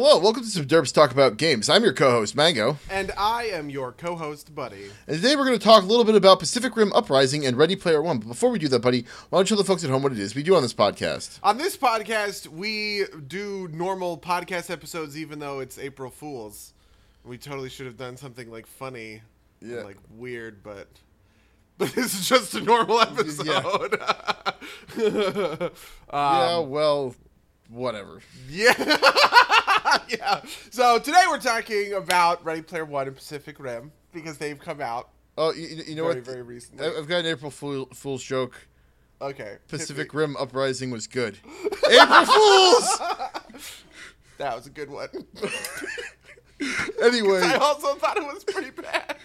Hello, welcome to some Derps Talk About Games. I'm your co-host, Mango. And I am your co-host, Buddy. And today we're going to talk a little bit about Pacific Rim Uprising and Ready Player One. But before we do that, buddy, why don't you tell the folks at home what it is we do on this podcast? On this podcast, we do normal podcast episodes, even though it's April Fools. We totally should have done something like funny, and, Yeah. like weird, but but this is just a normal episode. yeah, Um, well, whatever. yeah, yeah. So today we're talking about Ready Player One and Pacific Rim because they've come out Oh, you, you know very, what? very recently. I've got an April Fool, Fool's joke. okay, Pacific. Rim Uprising was good. April Fools! That was a good one. Anyway, I also thought it was pretty bad.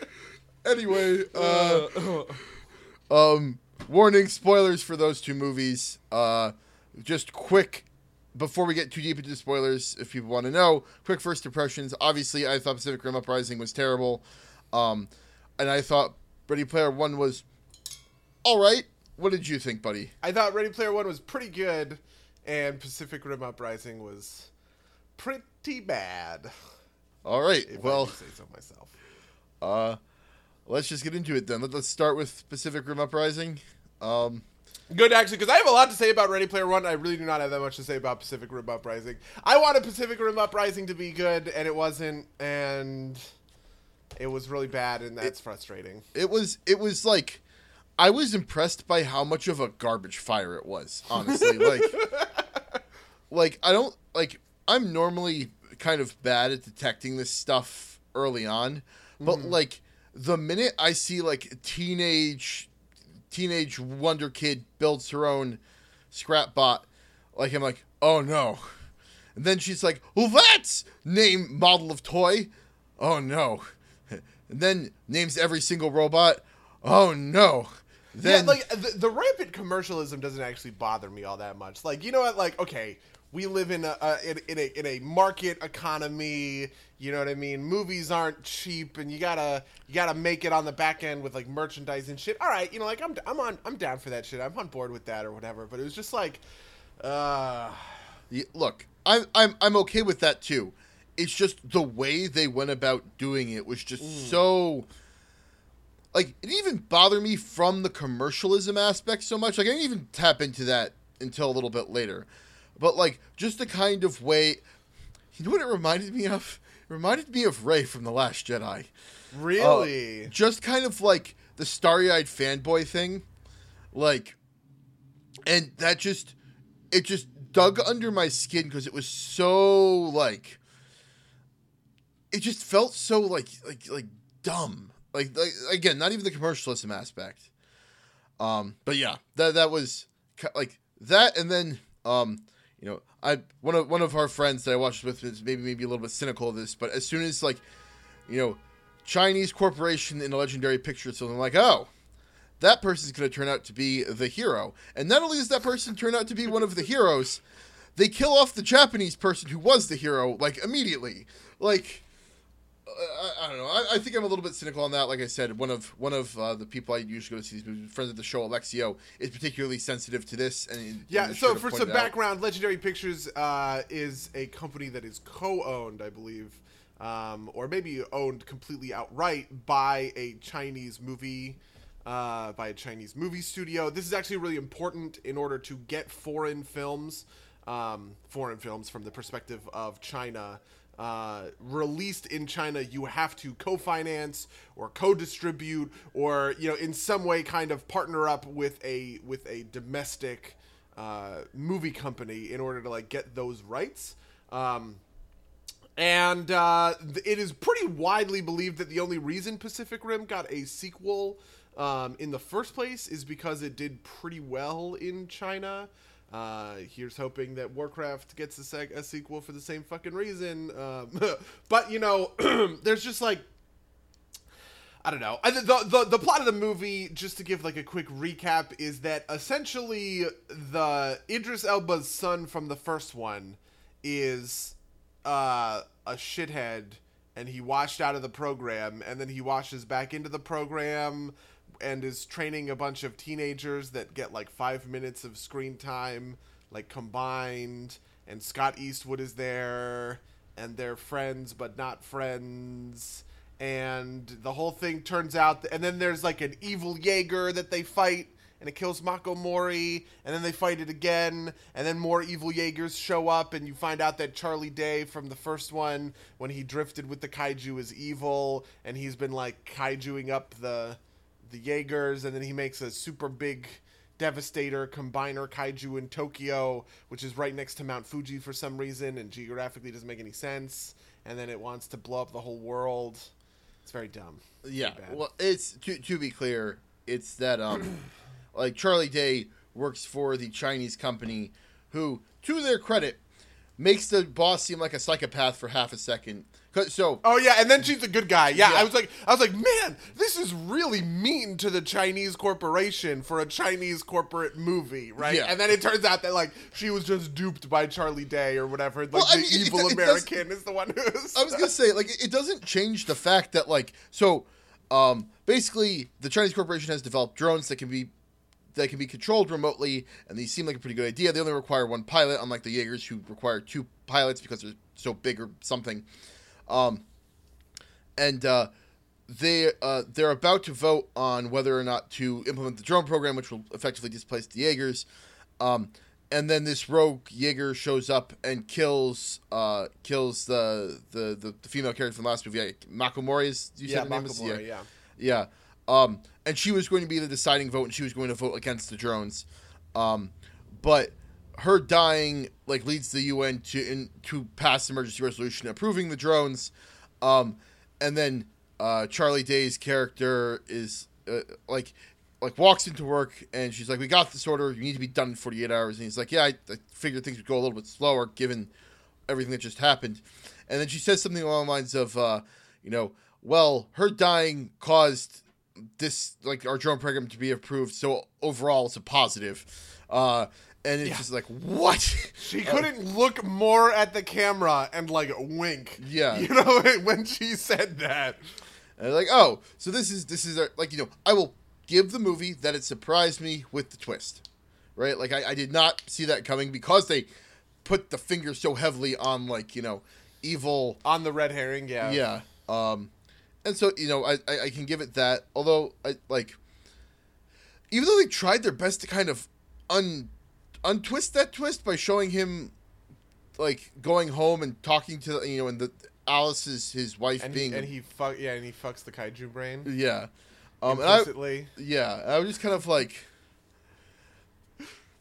anyway, uh, um, warning, spoilers for those two movies. Uh, just quick, before we get too deep into spoilers, if people want to know, quick first impressions. Obviously, I thought Pacific Rim Uprising was terrible, um, and I thought Ready Player One was all right. What did you think, buddy? I thought Ready Player One was pretty good, and Pacific Rim Uprising was pretty bad. All right. If Well, do say so myself. uh, let's just get into it then. Let- Let's start with Pacific Rim Uprising. Um, Good, actually, because I have a lot to say about Ready Player One. I really do not have that much to say about Pacific Rim Uprising. I wanted Pacific Rim Uprising to be good, and it wasn't, and it was really bad, and that's frustrating. it was it was like I was impressed by how much of a garbage fire it was. Honestly, like like I don't like I'm normally kind of bad at detecting this stuff early on, but mm-hmm. like the minute I see like teenage teenage wonder kid builds her own scrap bot, like I'm like, oh no. And then she's like, well, that's name model of toy. Oh no. And then names every single robot. Oh no. Then yeah, like the, the rampant commercialism doesn't actually bother me all that much. Like, you know what? Like, okay, we live in a, a in, in a in a market economy. You know what I mean? Movies aren't cheap, and you gotta you gotta make it on the back end with like merchandise and shit. All right, you know, like I'm I'm on I'm down for that shit. I'm on board with that or whatever. But it was just like, uh, Y- look, I'm I'm I'm okay with that too. It's just the way they went about doing it was just so like it didn't even bother me from the commercialism aspect so much. Like I didn't even tap into that until a little bit later. But like just the kind of way you know what it reminded me of? It reminded me of Rey from The Last Jedi. really. Uh, just kind of like the starry-eyed fanboy thing like and that just it just dug under my skin because it was so like it just felt so like like like dumb like, like again not even the commercialism aspect um but yeah that that was like that and then um you know i one of one of our friends that i watched with is maybe maybe a little bit cynical of this but as soon as like you know Chinese corporation in a legendary picture. So I'm like, oh, that person's going to turn out to be the hero. And not only does that person turn out to be one of the heroes, they kill off the Japanese person who was the hero like immediately. Like, I, I don't know. I, I think I'm a little bit cynical on that. Like I said, one of one of uh, the people I usually go to see these movies, friends of the show, Alexio, is particularly sensitive to this. And Yeah, so for some background, Legendary Pictures uh, is a company that is co-owned, I believe, um, or maybe owned completely outright by a Chinese movie, uh, by a Chinese movie studio. This is actually really important in order to get foreign films, um, foreign films from the perspective of China. Uh, released in China, you have to co-finance or co-distribute, or you know, in some way, kind of partner up with a with a domestic uh, movie company in order to like get those rights. Um, and uh, it is pretty widely believed that the only reason Pacific Rim got a sequel um, in the first place is because it did pretty well in China. Uh, here's hoping that Warcraft gets a, seg- a sequel for the same fucking reason. Um, but you know, there's just like I don't know. The, the the plot of the movie, just to give like a quick recap, is that essentially the Idris Elba's son from the first one is uh, a shithead, and he washed out of the program, and then he washes back into the program, and is training a bunch of teenagers that get like five minutes of screen time, like combined. And Scott Eastwood is there, and they're friends but not friends and the whole thing turns out and then there's like an evil Jaeger that they fight and it kills Mako Mori, and then they fight it again, and then more evil Jaegers show up, and you find out that Charlie Day from the first one, when he drifted with the kaiju, is evil, and he's been like kaijuing up the the Jaegers, and then he makes a super big Devastator combiner kaiju in Tokyo, which is right next to Mount Fuji for some reason, and geographically doesn't make any sense, and then it wants to blow up the whole world. It's very dumb. Yeah. bad. Well, it's to to be clear, it's that um, like Charlie Day works for the Chinese company, who, to their credit, makes the boss seem like a psychopath for half a second. So Oh yeah, and then she's a good guy. Yeah, Yeah. I was like, I was like, man, this is really mean to the Chinese corporation for a Chinese corporate movie, right? Yeah. And then it turns out that like she was just duped by Charlie Day or whatever. Like Well, I the mean, evil it does- American is the one who's. I was gonna say, like, it doesn't change the fact that, like, so, um, basically, the Chinese corporation has developed drones that can be that can be controlled remotely, and these seem like a pretty good idea. They only require one pilot, unlike the Jaegers, who require two pilots because they're so big or something. Um, and uh, they uh, they're about to vote on whether or not to implement the drone program, which will effectively displace the Jaegers. Um, and then this rogue Jaeger shows up and kills uh, kills the, the, the, the female character from the last movie, Mako Mori. Is you yeah, said her name is? Mako Mori, yeah. Yeah. Um, and she was going to be the deciding vote, and she was going to vote against the drones. Um, but her dying like leads the UN to in, to pass emergency resolution approving the drones. Um, and then uh, Charlie Day's character is uh, like like walks into work and she's like, "We got this order. You need to be done in 48 hours." And he's like, "Yeah, I, I figured things would go a little bit slower given everything that just happened." And then she says something along the lines of, uh, "You know, well, her dying caused this like our drone program to be approved, so overall it's a positive." Uh, and it's Yeah. just like, what? She couldn't look more at the camera and like wink. Yeah. You know, when she said that. And like, oh, so this is this is our, like you know, I will give the movie that it surprised me with the twist, right? Like I, I did not see that coming because they put the finger so heavily on like you know, evil. On the red herring, yeah. Yeah. Um, and so you know, I, I I can give it that. Although I like, even though they tried their best to kind of un untwist that twist by showing him like going home and talking to you know and the Alice is his wife And he, being and he fuck yeah, and he fucks the kaiju brain yeah. Um, and I, implicitly. yeah, I was just kind of like,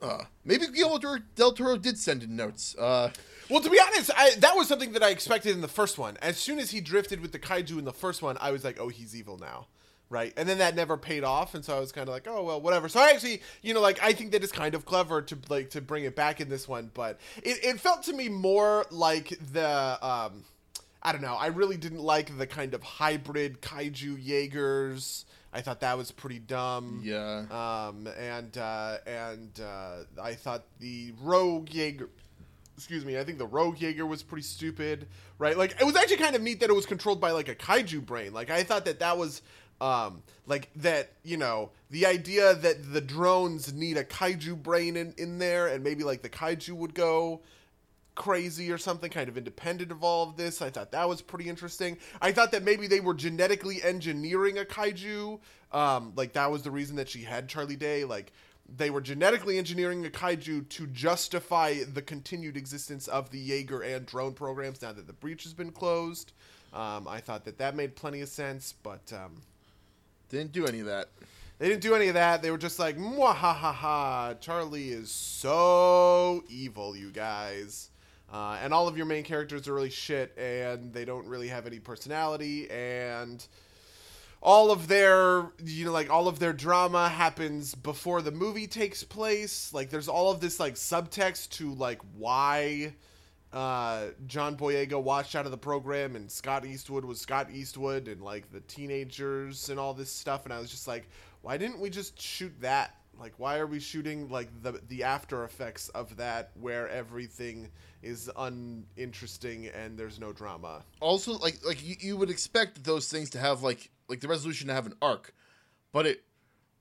uh, maybe Guillermo del Toro did send in notes. Uh, Well, to be honest, I, that was something that I expected in the first one. As soon as he drifted with the kaiju in the first one, I was like, "Oh, he's evil now." Right, and then that never paid off, and so I was kind of like, "Oh well, whatever." So I actually, you know, like I think that it's kind of clever to like to bring it back in this one, but it, it felt to me more like the um, I don't know. I really didn't like the kind of hybrid kaiju Jaegers. I thought that was pretty dumb. yeah, Um, and uh, and uh, I thought the Rogue Jaeger, excuse me, I think the Rogue Jaeger was pretty stupid, right? Like it was actually kind of neat that it was controlled by like a kaiju brain. Like I thought that that was um, like that, you know, the idea that the drones need a kaiju brain in in there, and maybe like the kaiju would go crazy or something kind of independent of all of this. I thought that was pretty interesting. I thought that maybe they were genetically engineering a kaiju. Um, like that was the reason that she had Charlie Day. Like they were genetically engineering a kaiju to justify the continued existence of the Jaeger and drone programs now that the breach has been closed. Um, I thought that that made plenty of sense, but um, didn't do any of that. they didn't do any of that. They were just like, ha Charlie is so evil, you guys. Uh, and all of your main characters are really shit, and they don't really have any personality, and all of their, you know, like all of their drama happens before the movie takes place. Like, there's all of this like subtext to like why uh, John Boyega watched out of the program, and Scott Eastwood was Scott Eastwood, and like the teenagers and all this stuff. And I was just like, why didn't we just shoot that? Like, why are we shooting like the the after effects of that, where everything is uninteresting and there's no drama? Also, like like you, you would expect those things to have like like the resolution to have an arc, but it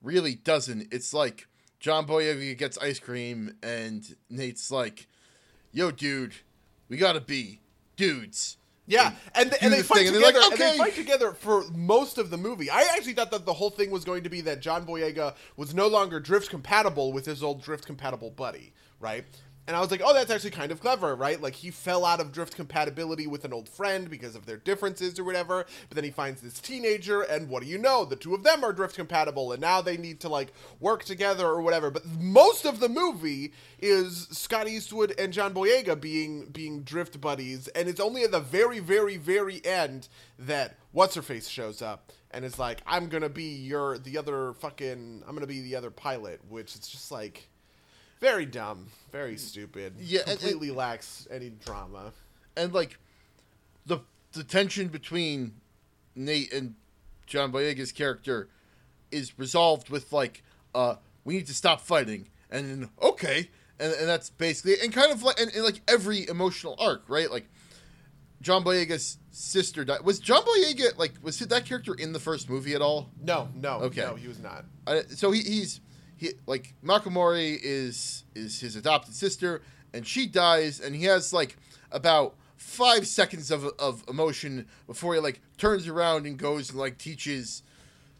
really doesn't. It's like John Boyega gets ice cream, and Nate's like, "Yo, dude, we gotta be dudes. Yeah, and, and, do they the fight thing, and together. they're and they fight together for most of the movie. I actually thought that the whole thing was going to be that John Boyega was no longer drift compatible with his old drift compatible buddy, right? And I was like, oh, that's actually kind of clever, right? Like he fell out of drift compatibility with an old friend because of their differences or whatever. But then he finds this teenager, and what do you know? The two of them are drift compatible, and now they need to like work together or whatever. But most of the movie is Scott Eastwood and John Boyega being being drift buddies, and it's only at the very, very, very end that what's her face shows up and is like, "I'm gonna be your the other fucking I'm gonna be the other pilot," which is just like very dumb, very stupid. Yeah, and- and- completely lacks any drama. and like the the tension between Nate and John Boyega's character is resolved with like uh we need to stop fighting and then okay and, and that's basically and kind of like and, and like every emotional arc right like John Boyega's sister died was John Boyega like was that character in the first movie at all No, no, Okay. no, he was not. I, so he, he's he like Mako Mori is is his adopted sister, and she dies, and he has like about five seconds of of emotion before he like turns around and goes and like teaches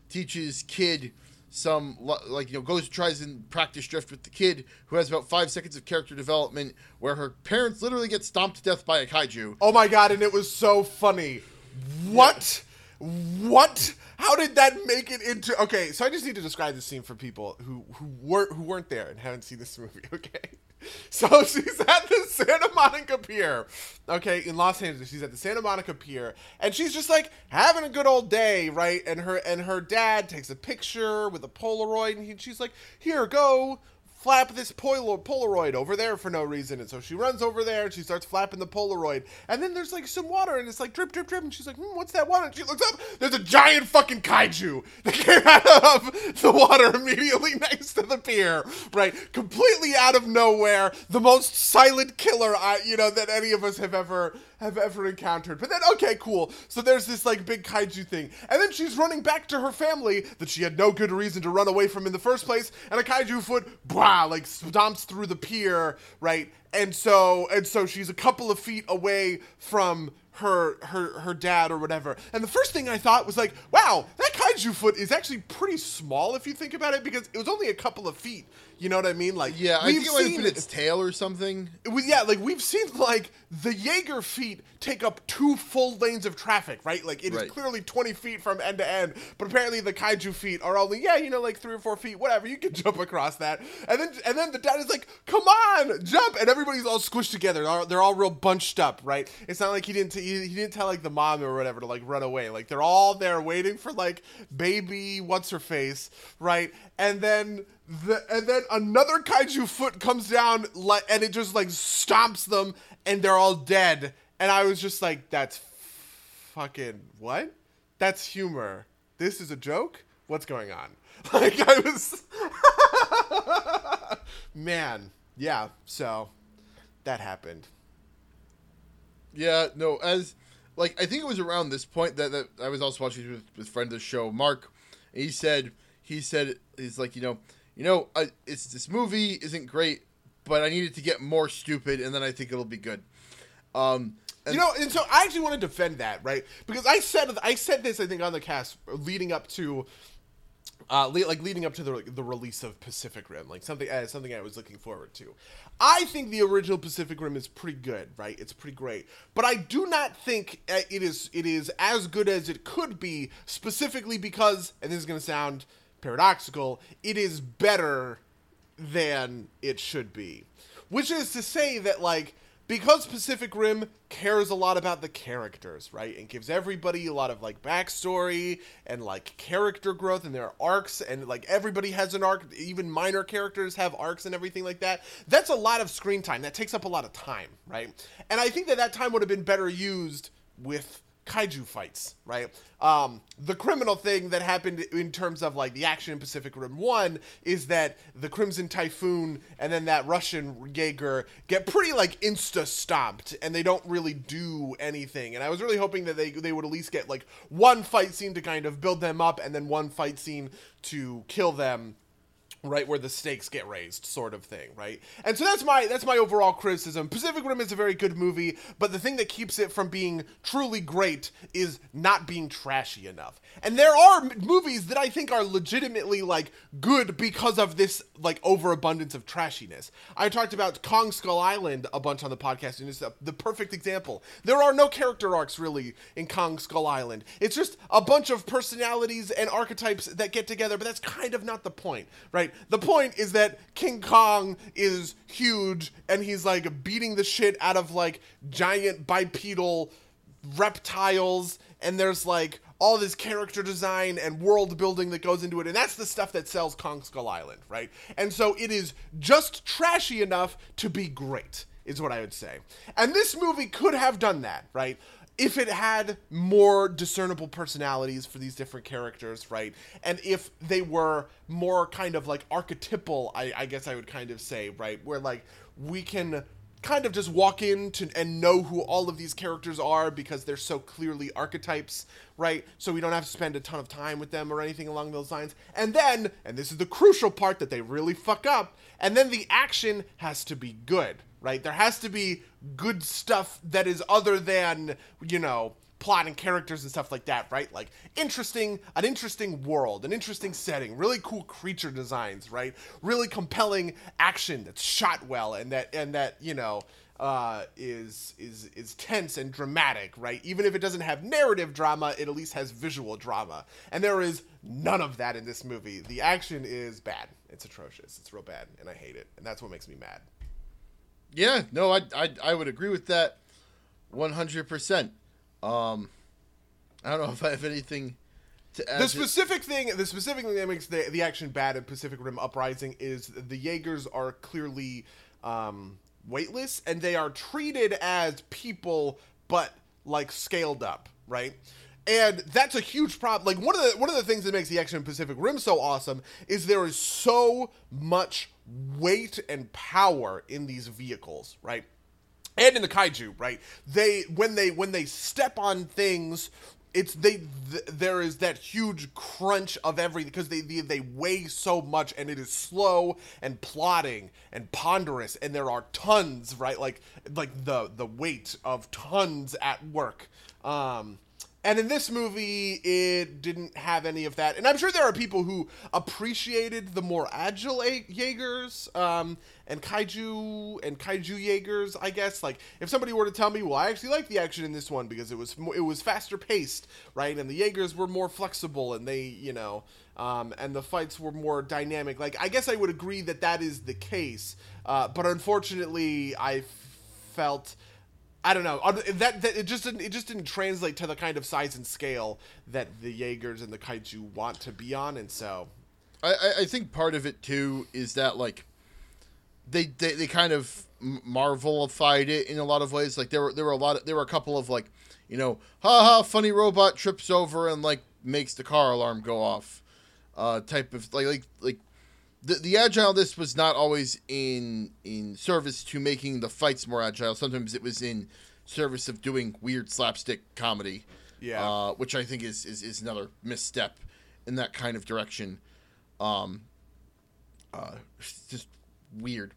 teaches kid some like you know goes tries and practice drift with the kid who has about five seconds of character development where her parents literally get stomped to death by a kaiju Oh my god, and it was so funny. What? What? How did that make it into? Okay, so I just need to describe this scene for people who who weren't who weren't there and haven't seen this movie. Okay, so she's at the Santa Monica Pier. Okay, in Los Angeles, she's at the Santa Monica Pier, and she's just like having a good old day, right? And her and her dad takes a picture with a Polaroid, and he, she's like, "Here, go." Flap this pol- Polaroid over there for no reason. And so she runs over there and she starts flapping the Polaroid. And then there's like some water and it's like drip, drip, drip. And she's like, hmm, what's that water? And she looks up, there's a giant fucking kaiju that came out of the water immediately next to the pier, right? Completely out of nowhere. The most silent killer, I, you know, that any of us have ever have ever encountered. But then, okay, cool. So there's this like big kaiju thing. And then she's running back to her family that she had no good reason to run away from in the first place. And a kaiju foot, blah, Ah, like stomps through the pier, right? And so, and so she's a couple of feet away from her her her dad or whatever. And the first thing I thought was like, wow, that kaiju foot is actually pretty small if you think about it because it was only a couple of feet. You know what I mean? Like yeah I we've think it might have seen- been its tail or something we, yeah, like we've seen like the Jaeger feet take up two full lanes of traffic, right? Like it is Right. clearly 20 feet from end to end, but apparently the kaiju feet are only, yeah, you know, like three or four feet, whatever. You can jump across that. And then and then the dad is like, come on, jump. And everybody's all squished together. They're all, they're all real bunched up, right? It's not like he didn't, t- he, he didn't tell like the mom or whatever to like run away. Like they're all there waiting for like baby, what's her face, right? And then the and then another kaiju foot comes down like and it just like stomps them and they're all dead. And i was just like that's fucking what? That's humor. This is a joke? What's going on? Like i was man yeah so that happened. Yeah, no, as like I think it was around this point that, that I was also watching with, with friend of the show, Mark. He said he said he's like you know you know I, it's this movie isn't great, but I needed to get more stupid, and then I think it'll be good. Um, you know, and so I actually want to defend that, right? Because I said I said this I think on the cast leading up to uh, le- like leading up to the the release of Pacific Rim, like something uh, something I was looking forward to. I think the original Pacific Rim is pretty good, right? It's pretty great, but I do not think uh, it is it is as good as it could be, specifically because, and this is going to sound paradoxical, it is better than it should be. Which is to say that like because Pacific Rim cares a lot about the characters, right? And gives everybody a lot of like backstory and like character growth and their arcs and like everybody has an arc, even minor characters have arcs and everything like that. That's a lot of screen time. That takes up a lot of time, right? And I think that that time would have been better used with kaiju fights, right? Um, the criminal thing that happened in terms of like the action in Pacific Rim 1 is that the Crimson Typhoon and then that Russian Jaeger get pretty like insta stomped and they don't really do anything. And I was really hoping that they, they would at least get like one fight scene to kind of build them up and then one fight scene to kill them right where the stakes get raised sort of thing right? And so that's my that's my overall criticism. Pacific rim is a very good movie but the thing that keeps it from being truly great is not being trashy enough. And there are movies that i think are legitimately like good because of this like overabundance of trashiness. I talked about kong skull island a bunch on the podcast and it's the perfect example. There are no character arcs really in kong skull island. It's just a bunch of personalities and archetypes that get together but that's kind of not the point right the point is that King Kong is huge and he's like beating the shit out of like giant bipedal reptiles and there's like all this character design and world building that goes into it and that's the stuff that sells Kong Skull Island, right? And so it is just trashy enough to be great is what I would say. And this movie could have done that, right? If it had more discernible personalities for these different characters, right? And if they were more kind of like archetypal, I, I guess I would kind of say, right? Where like we can kind of just walk in to, and know who all of these characters are because they're so clearly archetypes, right? So we don't have to spend a ton of time with them or anything along those lines. And then, and this is the crucial part that they really fuck up, and then the action has to be good, right? There has to be good stuff that is other than, you know, plot and characters and stuff like that, right? Like interesting, an interesting world, an interesting setting, really cool creature designs, right? Really compelling action that's shot well and that and that, you know, uh, is is is tense and dramatic, right? Even if it doesn't have narrative drama, it at least has visual drama. And there is none of that in this movie. The action is bad. It's atrocious. It's real bad, and I hate it. And that's what makes me mad. Yeah, no, I, I, I would agree with that 100%. Um, I don't know if I have anything to add. The to- specific thing, the specific thing that makes the, the action bad in Pacific Rim Uprising is the Jaegers are clearly um, weightless and they are treated as people, but like scaled up, right? And that's a huge problem. Like one of the one of the things that makes the action in Pacific Rim so awesome is there is so much weight and power in these vehicles, right? and in the kaiju right? They when they when they step on things it's they th- there is that huge crunch of everything because they, they they weigh so much and it is slow and plodding and ponderous and there are tons right? Like like the the weight of tons at work. Um and in this movie, it didn't have any of that. And I'm sure there are people who appreciated the more agile a- Jaegers um, and kaiju and kaiju Jaegers. I guess like if somebody were to tell me, well, I actually like the action in this one because it was it was faster paced, right? And the Jaegers were more flexible and they, you know, um, and the fights were more dynamic. Like I guess I would agree that that is the case. Uh, but unfortunately, I felt. I don't know. That, that it just didn't, it just didn't translate to the kind of size and scale that the Jaegers and the kaiju want to be on, and so I, I- think part of it too is that like they they, they kind of marvelified it in a lot of ways. Like there were there were a lot of, there were a couple of like you know ha ha funny robot trips over and like makes the car alarm go off uh type of like like like the, the agile this was not always in in service to making the fights more agile sometimes it was in service of doing weird slapstick comedy Yeah. uh, which i think is, is is another misstep in that kind of direction um uh just weird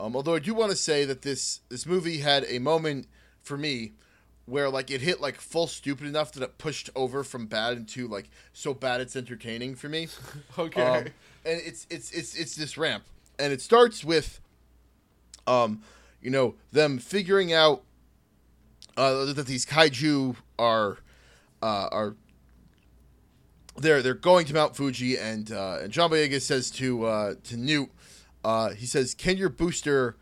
um although i do want to say that this this movie had a moment for me where like it hit like full stupid enough that it pushed over from bad into like so bad it's entertaining for me okay. um, and it's it's it's it's this ramp, and it starts with, um, you know, them figuring out uh, that these kaiju are uh, are they're they're going to Mount Fuji, and uh, and John Boyega says to uh, to Newt, uh, he says, "Can your booster,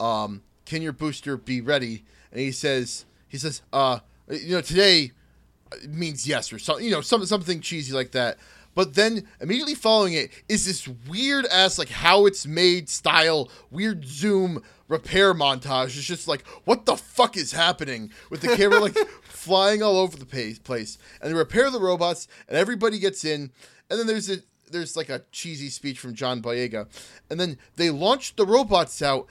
um, can your booster be ready?" And he says, he says, uh, you know, today means yes or something, you know, some, something cheesy like that. But then immediately following it is this weird ass like how it's made style weird zoom repair montage. It's just like what the fuck is happening with the camera like flying all over the place, and they repair the robots, and everybody gets in, and then there's a there's like a cheesy speech from John Boyega, and then they launch the robots out,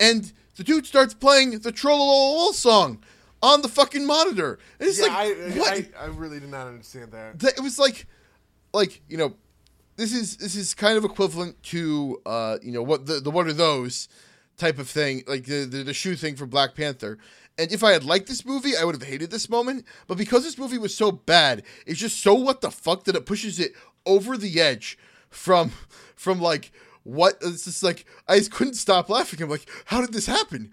and the dude starts playing the Trollolol song on the fucking monitor. And it's yeah, like I, what? I I really did not understand that. It was like like you know this is this is kind of equivalent to uh, you know what the the what are those type of thing, like the, the the shoe thing for Black Panther. And if I had liked this movie, I would have hated this moment. But because this movie was so bad, it's just so what the fuck that it pushes it over the edge from from like what it's just like I just couldn't stop laughing. I'm like, how did this happen?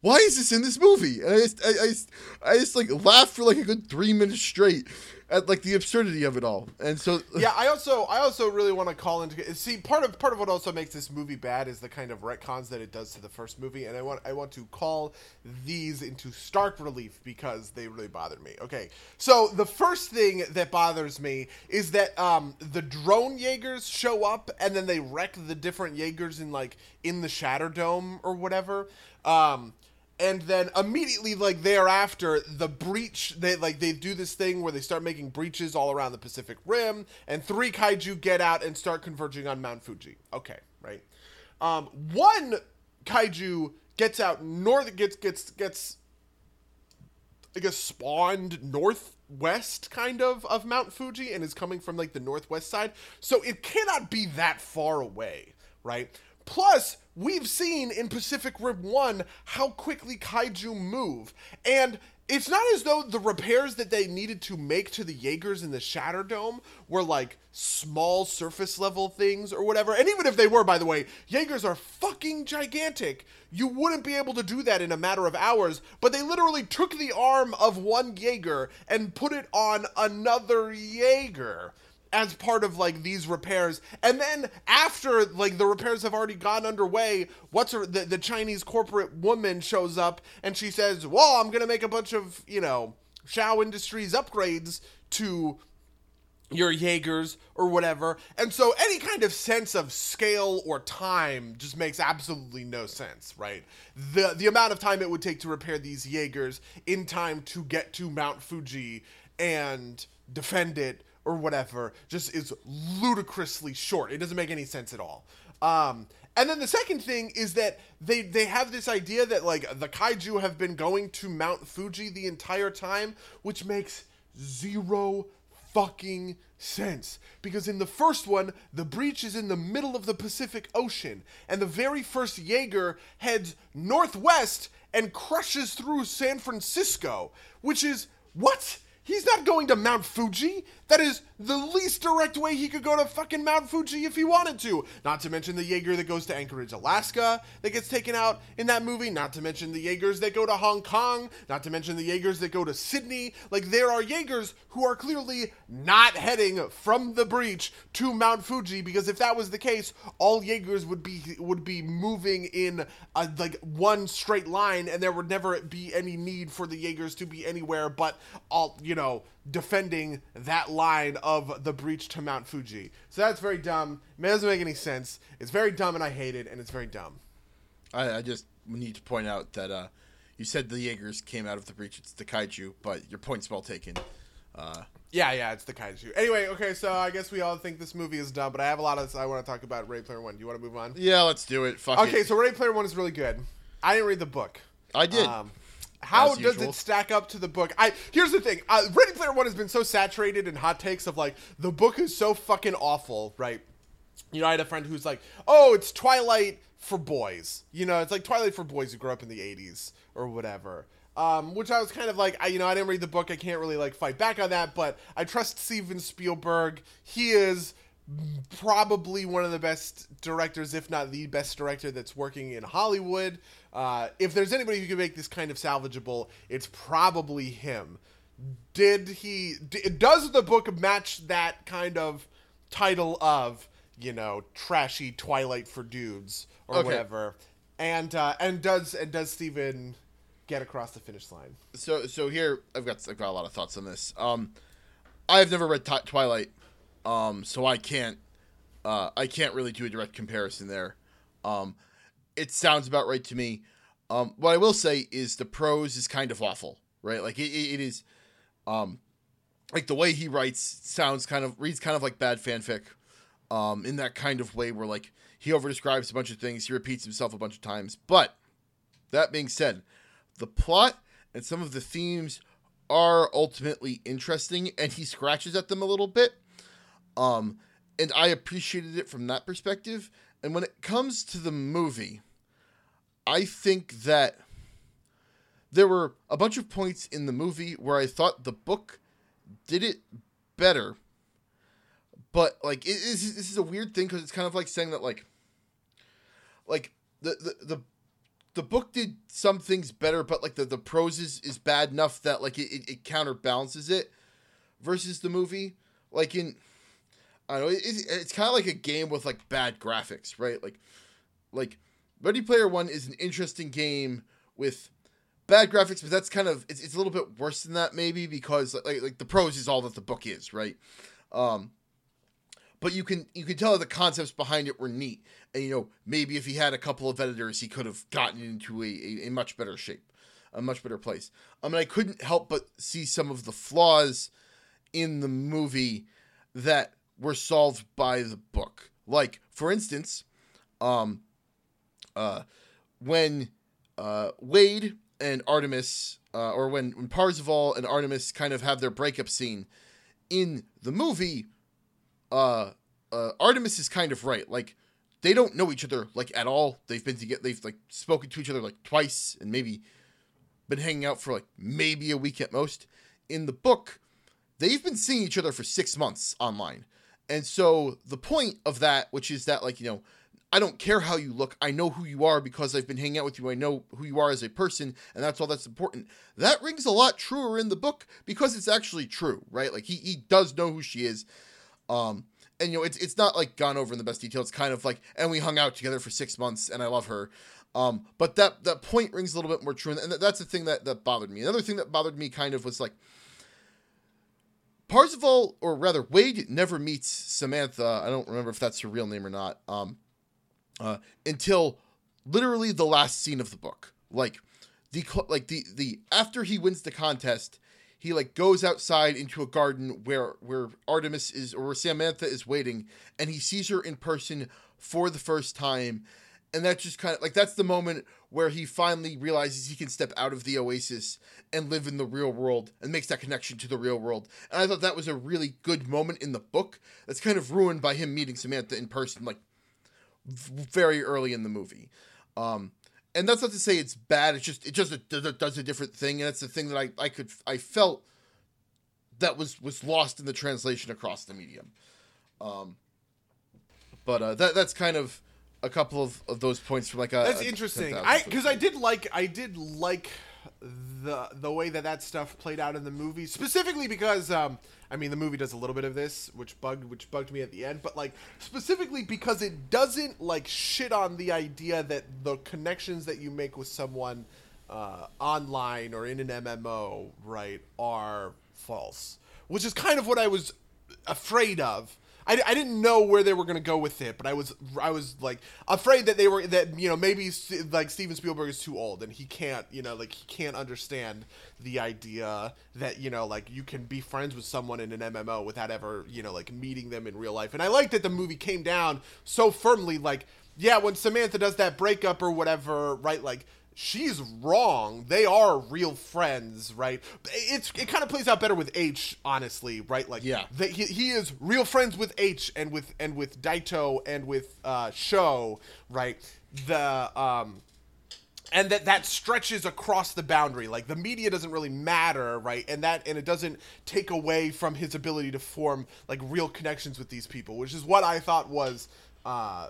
Why is this in this movie? And I just I, I, just, I just like laughed for like a good three minutes straight at like the absurdity of it all. And so yeah, I also I also really want to call into see part of part of what also makes this movie bad is the kind of retcons that it does to the first movie, and I want I want to call these into stark relief because they really bothered me. Okay, so the first thing that bothers me is that um, the drone Jaegers show up and then they wreck the different Jaegers in like in the Shatterdome or whatever. Um, and then immediately like thereafter the breach they like they do this thing where they start making breaches all around the pacific rim and three kaiju get out and start converging on mount fuji. Okay right. Um, one kaiju gets out north gets gets gets i guess spawned northwest kind of of mount fuji and is coming from like the northwest side. So it cannot be that far away right? Plus we've seen in Pacific Rim 1 how quickly kaiju move. And it's not as though the repairs that they needed to make to the Jaegers in the Shatterdome were like small surface level things or whatever. And even if they were, by the way, Jaegers are fucking gigantic. You wouldn't be able to do that in a matter of hours, but they literally took the arm of one Jaeger and put it on another Jaeger as part of like these repairs and then after like the repairs have already gone underway what's her, the, the chinese corporate woman shows up and she says well i'm gonna make a bunch of you know Shao Industries upgrades to your Jaegers or whatever. And so any kind of sense of scale or time just makes absolutely no sense, right? The the amount of time it would take to repair these Jaegers in time to get to Mount Fuji and defend it or whatever just is ludicrously short. It doesn't make any sense at all. Um, and then the second thing is that they they have this idea that like the kaiju have been going to Mount Fuji the entire time, which makes zero fucking sense because in the first one the breach is in the middle of the Pacific Ocean and the very first Jaeger heads northwest and crushes through San Francisco, which is what? He's not going to Mount Fuji. That is the least direct way he could go to fucking Mount Fuji if he wanted to. Not to mention the Jaeger that goes to Anchorage, Alaska, that gets taken out in that movie. Not to mention the Jaegers that go to Hong Kong. Not to mention the Jaegers that go to Sydney. Like, there are Jaegers who are clearly not heading from the breach to Mount Fuji because if that was the case, all Jaegers would be would be moving in a, like one straight line, and there would never be any need for the Jaegers to be anywhere but all you know defending that line of the breach to Mount Fuji. So that's very dumb. It doesn't make any sense. It's very dumb, and I hate it, and it's very dumb. I, I just need to point out that uh, you said the Jaegers came out of the breach. It's the kaiju, but your point's well taken. Uh, yeah, yeah, it's the kaiju. Anyway, okay, so I guess we all think this movie is dumb, but I have a lot of I want to talk about Ready Player One. Do you want to move on? Yeah, let's do it. Fuck okay, it. so Ready Player One is really good. I didn't read the book. I did. Um, how As does usual. it stack up to the book? I here's the thing. Uh, Ready Player One has been so saturated in hot takes of like the book is so fucking awful, right? You know, I had a friend who's like, "Oh, it's Twilight for boys." You know, it's like Twilight for boys who grew up in the '80s or whatever. Um, which I was kind of like, I, you know, I didn't read the book. I can't really like fight back on that, but I trust Steven Spielberg. He is probably one of the best directors, if not the best director that's working in Hollywood. Uh, if there's anybody who can make this kind of salvageable, it's probably him. Did he? D- does the book match that kind of title of you know trashy Twilight for dudes or okay. whatever? And uh, and does and does Steven get across the finish line? So so here I've got I've got a lot of thoughts on this. Um, I've never read t- Twilight, um, so I can't uh, I can't really do a direct comparison there. Um, it sounds about right to me. Um, what I will say is the prose is kind of awful, right? Like it, it is, um, like the way he writes sounds kind of reads kind of like bad fanfic, um, in that kind of way where like he over describes a bunch of things, he repeats himself a bunch of times. But that being said, the plot and some of the themes are ultimately interesting, and he scratches at them a little bit. Um, and I appreciated it from that perspective. And when it comes to the movie, I think that there were a bunch of points in the movie where I thought the book did it better. But like this is a weird thing because it's kind of like saying that like like the, the the the book did some things better, but like the, the prose is, is bad enough that like it, it counterbalances it versus the movie. Like in I know, it, it's kind of like a game with like bad graphics, right? Like like Ready Player One is an interesting game with bad graphics, but that's kind of it's, it's a little bit worse than that maybe because like like the prose is all that the book is, right? Um, but you can you can tell that the concepts behind it were neat, and you know maybe if he had a couple of editors, he could have gotten into a, a, a much better shape, a much better place. I mean, I couldn't help but see some of the flaws in the movie that were solved by the book. Like for instance, um, uh, when uh, Wade and Artemis, uh, or when when Parzival and Artemis kind of have their breakup scene in the movie, uh, uh, Artemis is kind of right. Like they don't know each other like at all. They've been together. They've like spoken to each other like twice, and maybe been hanging out for like maybe a week at most. In the book, they've been seeing each other for six months online, and so the point of that, which is that like you know I don't care how you look. I know who you are because I've been hanging out with you. I know who you are as a person, and that's all that's important. That rings a lot truer in the book because it's actually true, right? Like he, he does know who she is. Um, and you know, it's it's not like gone over in the best detail. It's kind of like, and we hung out together for six months, and I love her. Um, but that that point rings a little bit more true, and that's the thing that that bothered me. Another thing that bothered me kind of was like Parzival, or rather Wade, never meets Samantha. I don't remember if that's her real name or not. Um, uh, until literally the last scene of the book. Like the like the the after he wins the contest, he like goes outside into a garden where where Artemis is or Samantha is waiting, and he sees her in person for the first time. And that's just kind of like that's the moment where he finally realizes he can step out of the oasis and live in the real world and makes that connection to the real world. And I thought that was a really good moment in the book that's kind of ruined by him meeting Samantha in person like very early in the movie. Um, and that's not to say it's bad. It's just it just does a different thing, and it's the thing that I, I could I felt that was was lost in the translation across the medium. Um, but uh, that that's kind of a couple of, of those points from like a. That's a interesting. I because I did like I did like the the way that that stuff played out in the movie specifically because um, I mean, the movie does a little bit of this, which bugged which bugged me at the end, but like specifically because it doesn't like shit on the idea that the connections that you make with someone uh, online or in an MMO, right, are false, which is kind of what I was afraid of I, I didn't know where they were going to go with it, but I was I was like afraid that they were that you know maybe like Steven Spielberg is too old and he can't you know like he can't understand the idea that you know like you can be friends with someone in an MMO without ever you know like meeting them in real life. And I like that the movie came down so firmly like yeah when Samantha does that breakup or whatever right like she's wrong. They are real friends, right? It's it kind of plays out better with H, honestly, right? Like, yeah, they, he, he is real friends with H and with and with Daito and with uh, Sho, right? The um, and that that stretches across the boundary. Like the media doesn't really matter, right? And that and it doesn't take away from his ability to form like real connections with these people, which is what I thought was uh,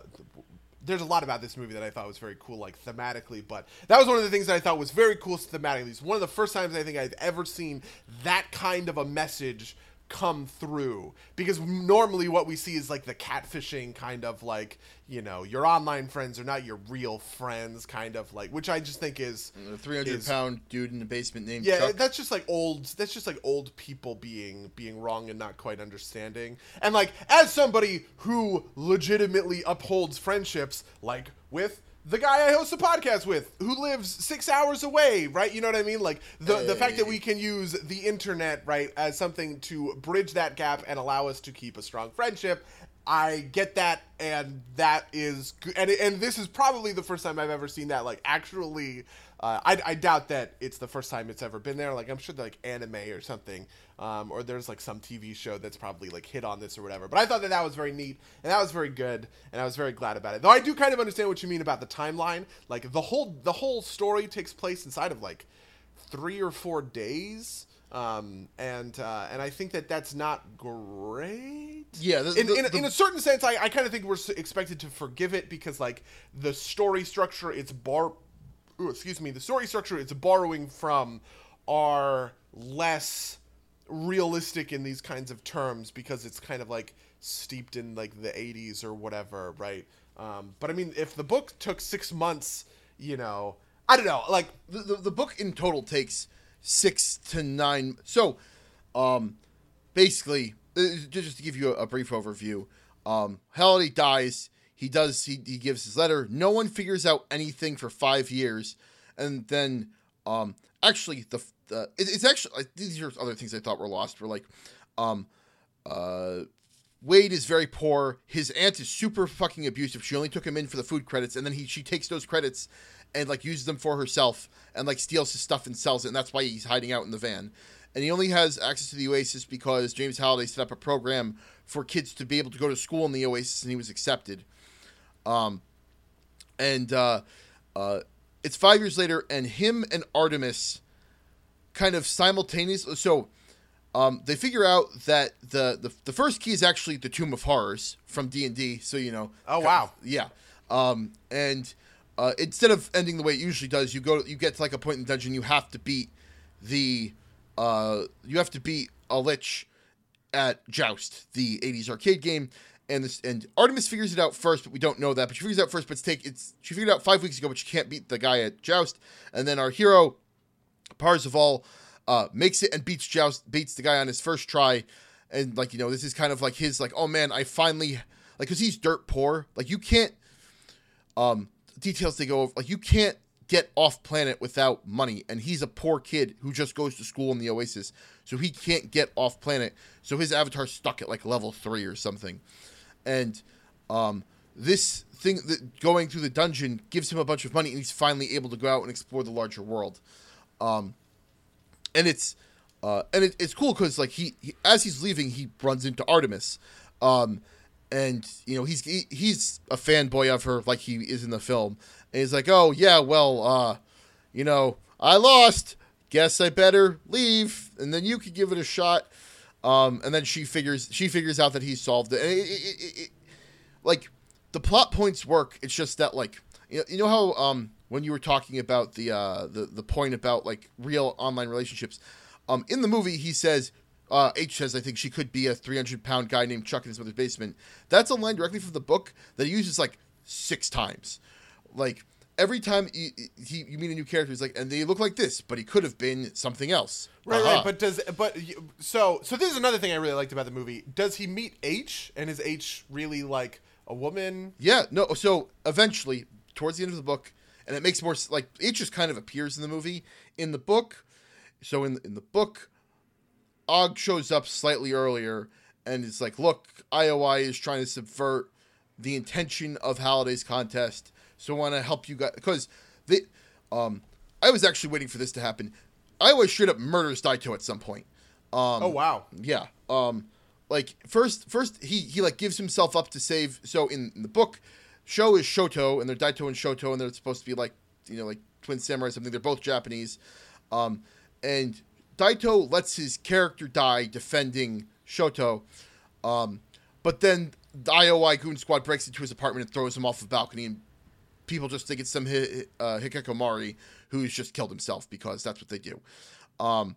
there's a lot about this movie that I thought was very cool, like thematically. But that was one of the things that I thought was very cool thematically. It's one of the first times I think I've ever seen that kind of a message come through because normally what we see is like the catfishing kind of like you know your online friends are not your real friends kind of like which i just think is a 300 is, pound dude in the basement named yeah Chuck. that's just like old that's just like old people being being wrong and not quite understanding and like as somebody who legitimately upholds friendships like with the guy I host a podcast with who lives six hours away, right? You know what I mean? Like the hey. the fact that we can use the internet, right, as something to bridge that gap and allow us to keep a strong friendship. I get that, and that is, and and this is probably the first time I've ever seen that. Like, actually, uh, I, I doubt that it's the first time it's ever been there. Like, I'm sure like anime or something, um, or there's like some TV show that's probably like hit on this or whatever. But I thought that that was very neat, and that was very good, and I was very glad about it. Though I do kind of understand what you mean about the timeline. Like, the whole the whole story takes place inside of like three or four days. Um, and uh, and I think that that's not great. Yeah, the- in, the- in, the- in a certain sense, I, I kind of think we're expected to forgive it because like the story structure, it's bar, ooh, excuse me, the story structure it's borrowing from are less realistic in these kinds of terms because it's kind of like steeped in like the 80s or whatever, right? Um, but I mean, if the book took six months, you know, I don't know, like the, the, the book in total takes six to nine. So, um, basically, uh, just to give you a, a brief overview, um, Halliday dies. He does. He, he gives his letter. No one figures out anything for five years, and then, um, actually, the, it, it's actually like, these are other things I thought were lost. Were like, um, uh. Wade is very poor. His aunt is super fucking abusive. She only took him in for the food credits, and then he she takes those credits and like uses them for herself and like steals his stuff and sells it, and that's why he's hiding out in the van. And he only has access to the Oasis because James Halliday set up a program for kids to be able to go to school in the Oasis, and he was accepted. Um, and uh, uh, it's five years later, and him and Artemis kind of simultaneously. So um, they figure out that the, the the first key is actually the Tomb of Horrors from D and D. So you know. Oh, wow. Yeah. Um, and uh, instead of ending the way it usually does, you go you get to like a point in the dungeon. You have to beat the uh, you have to beat a lich at Joust, the '80s arcade game. And this and Artemis figures it out first, but we don't know that. But she figures it out first, but it's take it's she figured it out five weeks ago, but she can't beat the guy at Joust. And then our hero Parzival uh, makes it and beats Joust, beats the guy on his first try, and like you know, this is kind of like his like, oh man, I finally like because he's dirt poor. Like you can't, um, details they go over, like you can't get off planet without money, and he's a poor kid who just goes to school in the Oasis, so he can't get off planet. So his avatar's stuck at like level three or something, and um, this thing that going through the dungeon gives him a bunch of money, and he's finally able to go out and explore the larger world. Um, and it's uh, and it, it's cool because like he, he as he's leaving, he runs into Artemis, um, and you know he's he, he's a fanboy of her like he is in the film, and he's like, oh yeah, well, uh, you know, I lost. Guess I better leave, and then you could give it a shot. Um, and then she figures she figures out that he solved it. It, it like the plot points work. It's just that like you know, you know how um when you were talking about the uh the the point about like real online relationships, um in the movie he says uh H says I think she could be a 300 pound guy named Chuck in his mother's basement. That's a line directly from the book that he uses like six times, like. Every time you, he, you meet a new character, he's like, and they look like this, but he could have been something else. Right, Aha. right. But does but so so this is another thing I really liked about the movie. Does he meet H and is H really like a woman? Yeah, no. So eventually, towards the end of the book, and it makes more like it just kind of appears in the movie. In the book, so in in the book, Og shows up slightly earlier, and it's like, look, IOI is trying to subvert the intention of Halliday's contest, so I want to help you guys because they, um, I was actually waiting for this to happen. IOI straight up murders Daito at some point. Um, Oh wow. yeah. Um like first first he he like gives himself up to save so in, in the book Sho is Shoto and they're Daito and Shoto and they're supposed to be like you know like twin samurai something. They're both Japanese. Um and Daito lets his character die defending Shoto. Um but then the IOI goon squad breaks into his apartment and throws him off a balcony and people just think it's some hi- uh, hikikomori who's just killed himself because that's what they do. Um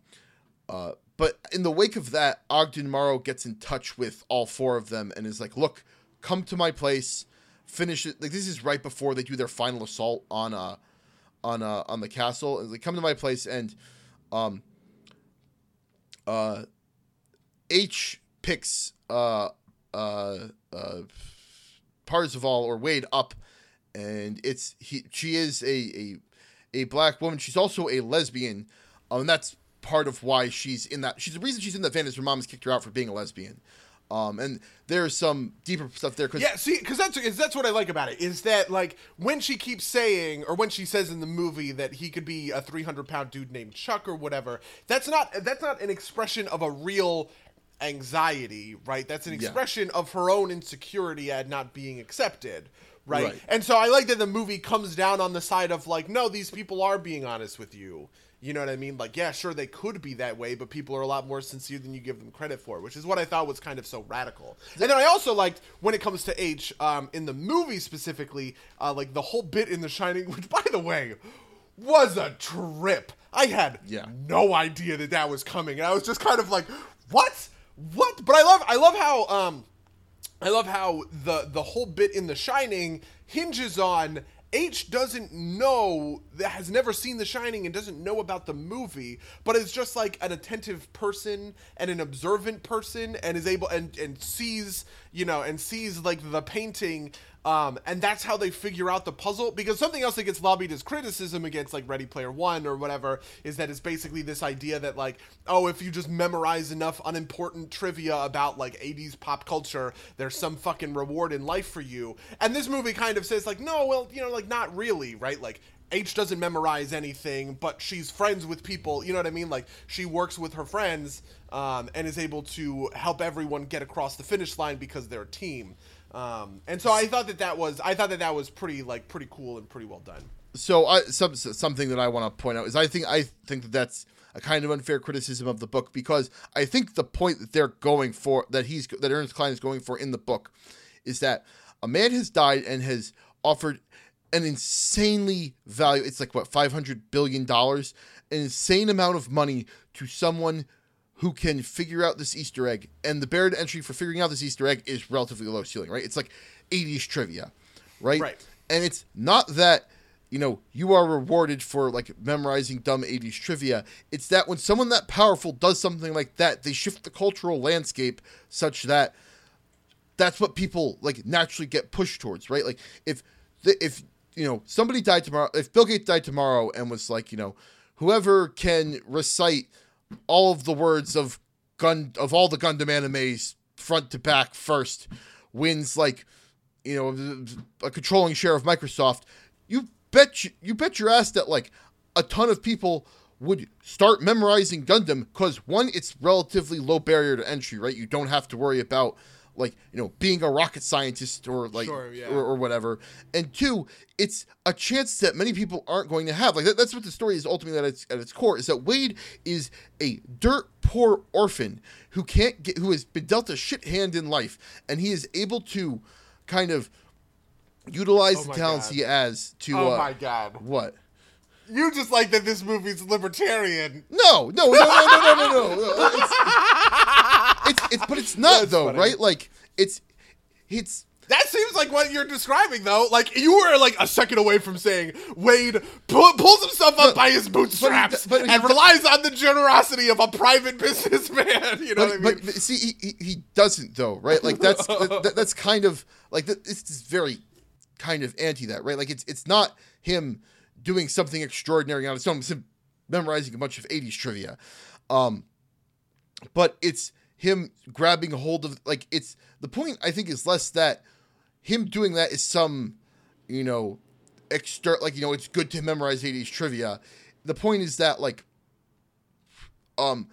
uh, but in the wake of that, Ogden Morrow gets in touch with all four of them and is like, "Look, come to my place, finish it." Like this is right before they do their final assault on uh on uh on the castle. And like, come to my place and um uh H picks uh uh uh Parzival or Wade up, and it's he. She is a a a black woman. She's also a lesbian, um, and that's part of why she's in that. She's the reason she's in that van is her mom's kicked her out for being a lesbian. Um, and there's some deeper stuff there. Cause Yeah, see, because that's that's what I like about it is that like when she keeps saying or when she says in the movie that he could be a 300 pound dude named Chuck or whatever, that's not that's not an expression of a real anxiety, right? That's an Yeah. expression of her own insecurity at not being accepted. Right? Right. And so I like that the movie comes down on the side of like, no, these people are being honest with you. You know what I mean? Like, yeah, sure, they could be that way, but people are a lot more sincere than you give them credit for, which is what I thought was kind of so radical. And then I also liked when it comes to H, um, in the movie specifically, uh, like the whole bit in The Shining, which, by the way, was a trip. I had Yeah. no idea that that was coming, and I was just kind of like, what? What? But I love, I love how, um, I love how the the whole bit in The Shining hinges on H doesn't know that has never seen The Shining and doesn't know about the movie, but is just like an attentive person and an observant person and is able and and sees you know and sees like the painting um, and that's how they figure out the puzzle. Because something else that gets lobbied as criticism against like Ready Player One or whatever is that it's basically this idea that like, oh, if you just memorize enough unimportant trivia about like 80s pop culture, there's some fucking reward in life for you. And this movie kind of says like, no, well, you know, like not really, right? Like H doesn't memorize anything, but she's friends with people. You know what I mean? Like she works with her friends um, and is able to help everyone get across the finish line because they're a team. Um, and so I thought that that was I thought that that was pretty like pretty cool and pretty well done. so I some something that I want to point out is I think I think that that's a kind of unfair criticism of the book because I think the point that they're going for that he's that Ernest Cline is going for in the book is that a man has died and has offered an insanely value it's like what 500 billion dollars an insane amount of money to someone who can figure out this Easter egg and the barrier to entry for figuring out this Easter egg is relatively low ceiling right? It's like 80s trivia right? Right. and it's not that you know you are rewarded for like memorizing dumb 80s trivia. It's that when someone that powerful does something like that they shift the cultural landscape such that that's what people like naturally get pushed towards right? Like if the, if you know somebody died tomorrow if bill gates died tomorrow and was like you know whoever can recite all of the words of gun of all the gundam animes front to back first wins like you know a controlling share of Microsoft, you bet you, you bet your ass that like a ton of people would start memorizing Gundam because one, it's relatively low barrier to entry, right? You don't have to worry about like you know being a rocket scientist or like Sure, yeah. or, or whatever. And two, it's a chance that many people aren't going to have. Like that, that's what the story is ultimately at its at its core is that Wade is a dirt poor orphan who can't get who has been dealt a shit hand in life, and he is able to kind of utilize Oh the talents God. he has to. Oh uh, my god. What? You just like that this movie's libertarian. No, no, no, no, no, no, no, no. It's, it's, but it's not That's though, funny. right? Like it's, it's That seems like what you're describing, though. Like you were like a second away from saying Wade pu- pulls himself up But- by his bootstraps but he and relies on the generosity of a private businessman. You know but, what I mean? but, but see, he, he, doesn't though, right? Like that's that, that's kind of like it's just very kind of anti that, right? Like it's it's not him doing something extraordinary on its own, it's him memorizing a bunch of '80s trivia, um, but it's him grabbing hold of like it's the point. I think is less that him doing that is some, you know, extra like you know it's good to memorize '80s trivia. The point is that like um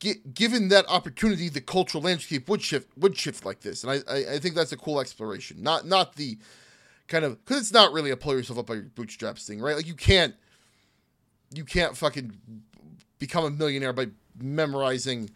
gi- given that opportunity, the cultural landscape would shift would shift like this, and I I, I think that's a cool exploration. Not not the kind of because it's not really a pull yourself up by your bootstraps thing, right? Like you can't you can't fucking become a millionaire by memorizing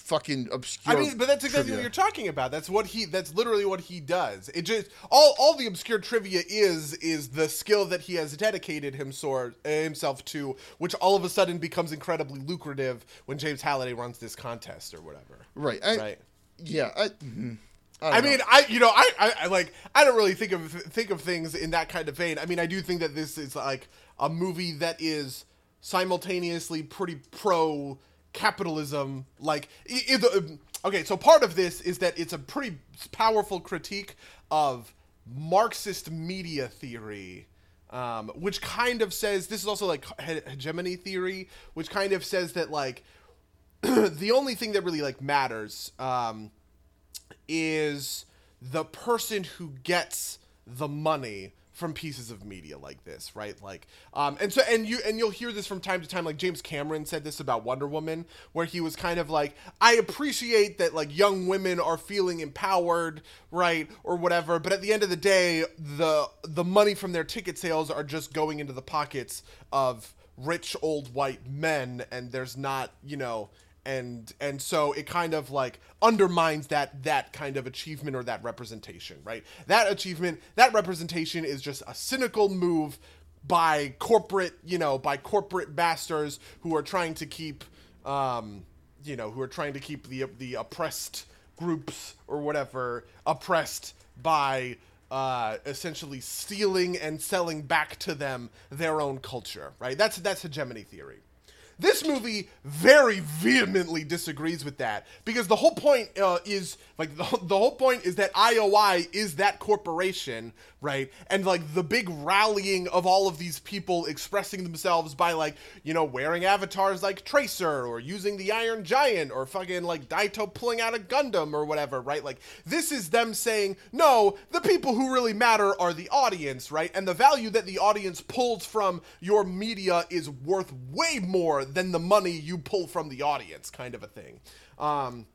fucking obscure. I mean, but that's exactly trivia. what you're talking about. That's what he. That's literally what he does. It just all all the obscure trivia is is the skill that he has dedicated himself himself to, which all of a sudden becomes incredibly lucrative when James Halliday runs this contest or whatever. right. I, Right. Yeah. I, mhm. I, I know. mean, I you know, I, I I like I don't really think of think of things in that kind of vein. I mean, I do think that this is like a movie that is simultaneously pretty pro capitalism. Like, i- okay, so part of this is that it's a pretty powerful critique of Marxist media theory. Um, which kind of says this is also like he- hegemony theory, which kind of says that like the only thing that really like matters um, is the person who gets the money from pieces of media like this, right? Like, um, and so, and you, and you'll hear this from time to time. Like James Cameron said this about Wonder Woman, where he was kind of like, I appreciate that like young women are feeling empowered, right, or whatever. But at the end of the day, the the money from their ticket sales are just going into the pockets of rich old white men, and there's not, you know, and and so it kind of like undermines that that kind of achievement or that representation right? That achievement that representation is just a cynical move by corporate you know by corporate masters who are trying to keep um you know who are trying to keep the the oppressed groups or whatever oppressed by uh, essentially stealing and selling back to them their own culture right? That's that's hegemony theory this movie very vehemently disagrees with that because the whole point uh, is like the, the whole point is that IOI is that corporation, right? And like the big rallying of all of these people expressing themselves by like, you know, wearing avatars like Tracer or using the Iron Giant or fucking like Daito pulling out a Gundam or whatever, right? Like this is them saying, "No, the people who really matter are the audience, right? And the value that the audience pulls from your media is worth way more than the money you pull from the audience," kind of a thing. Um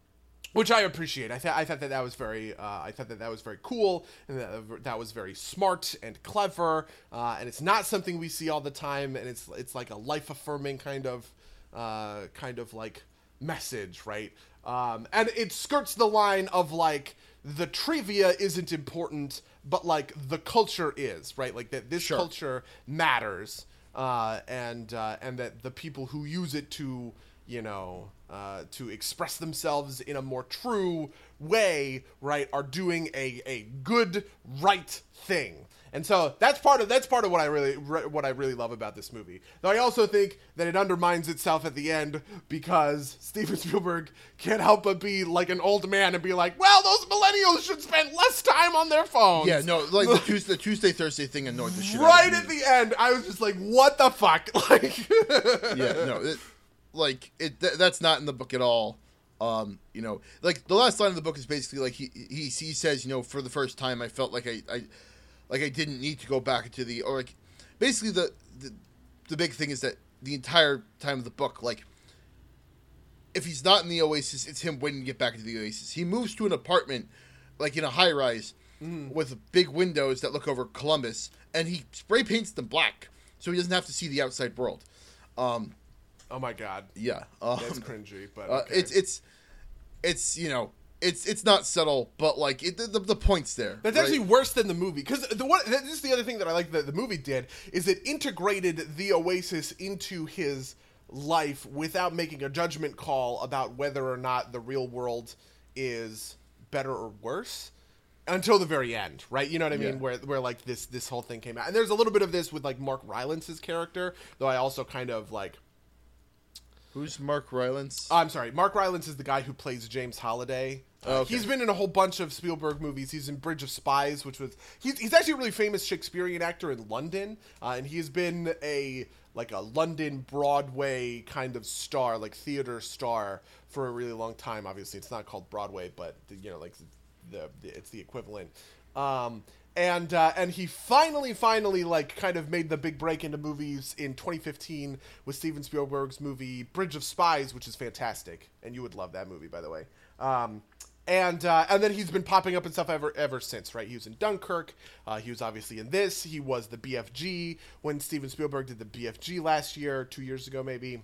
which I appreciate. I, th- I thought that that was very, uh, I thought that that was very cool, and that, that was very smart and clever. Uh, and it's not something we see all the time, and it's it's like a life affirming kind of, uh, kind of like message, right? Um, and it skirts the line of like the trivia isn't important, but like the culture is, right? Like that this Sure. culture matters, uh, and uh, and that the people who use it to you know, uh, to express themselves in a more true way, right, are doing a, a good, right thing. And so that's part of that's part of what I really re- what I really love about this movie. Though I also think that it undermines itself at the end because Steven Spielberg can't help but be like an old man and be like, "Well, those millennials should spend less time on their phones." Yeah, no, like the Tuesday, the Tuesday Thursday thing annoyed the shit Right at the end, I was just like, "What the fuck?" Like, yeah, no, it, like it. Th- that's not in the book at all. Um, you know, like the last line of the book is basically like he he he says, you know, for the first time, I felt like I, I like I didn't need to go back into the or like basically the the the big thing is that the entire time of the book, like if he's not in the Oasis, it's him waiting to get back into the Oasis. He moves to an apartment, like in a high rise, with big windows that look over Columbus, and he spray paints them black so he doesn't have to see the outside world. Um, oh my god, yeah, um, that's cringy. But uh, it's it's it's you know it's it's not subtle, but like it, the, the point's there. That's right? actually worse than the movie because the one. This is the other thing that I like that the movie did is it integrated the Oasis into his life without making a judgment call about whether or not the real world is better or worse until the very end, right? You know what I mean? Yeah. Where where like this this whole thing came out, and there's a little bit of this with like Mark Rylance's character, though I also kind of like. Who's Mark Rylance? I'm sorry, Mark Rylance is the guy who plays James Halliday. Uh, Oh, okay. He's been in a whole bunch of Spielberg movies. He's in Bridge of Spies, which was he's, he's actually a really famous Shakespearean actor in London, uh, and he's been a like a London Broadway kind of star, like theater star, for a really long time. Obviously, it's not called Broadway, but you know, like the, the it's the equivalent. Um, and uh, and he finally, finally, like, kind of made the big break into movies in 2015 with Steven Spielberg's movie Bridge of Spies, which is fantastic, and you would love that movie, by the way. Um, and uh, and then he's been popping up and stuff ever ever since, right? He was in Dunkirk. Uh, he was obviously in this. He was the BFG when Steven Spielberg did the BFG last year, two years ago, maybe.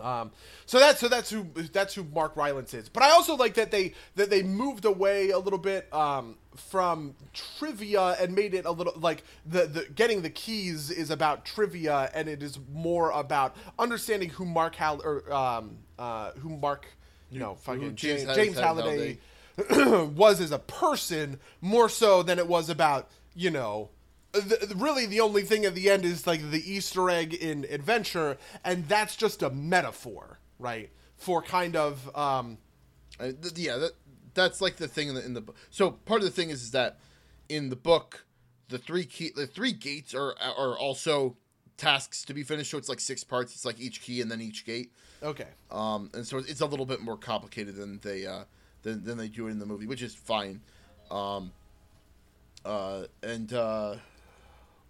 Um, so that's so that's who that's who Mark Rylance is. But I also like that they that they moved away a little bit um, from trivia and made it a little like the the getting the keys is about trivia and it is more about understanding who Mark Hal or um, uh, who Mark you know fucking James James, James Halliday was as a person more so than it was about you know the, really the only thing at the end is like the easter egg in adventure and that's just a metaphor right for kind of um Uh, th- yeah, that that's like the thing in the in the book. So part of the thing is, is that in the book, the three key the three gates are are also tasks to be finished. So it's like six parts. It's like each key and then each gate. okay Um, and so it's a little bit more complicated than they uh, than than they do it in the movie, which is fine. Um, uh, and uh,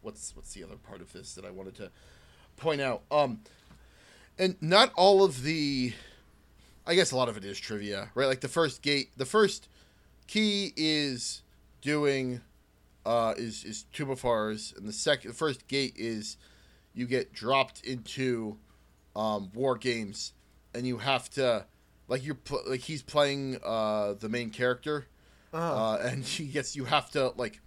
what's what's the other part of this that I wanted to point out? Um, and not all of the, I guess a lot of it is trivia, right? Like the first gate, the first key is doing, uh, is is Tomb of Horrors, and the second, the first gate is you get dropped into, um, war games, and you have to, like you're pl- like he's playing uh the main character, uh, and he gets you have to like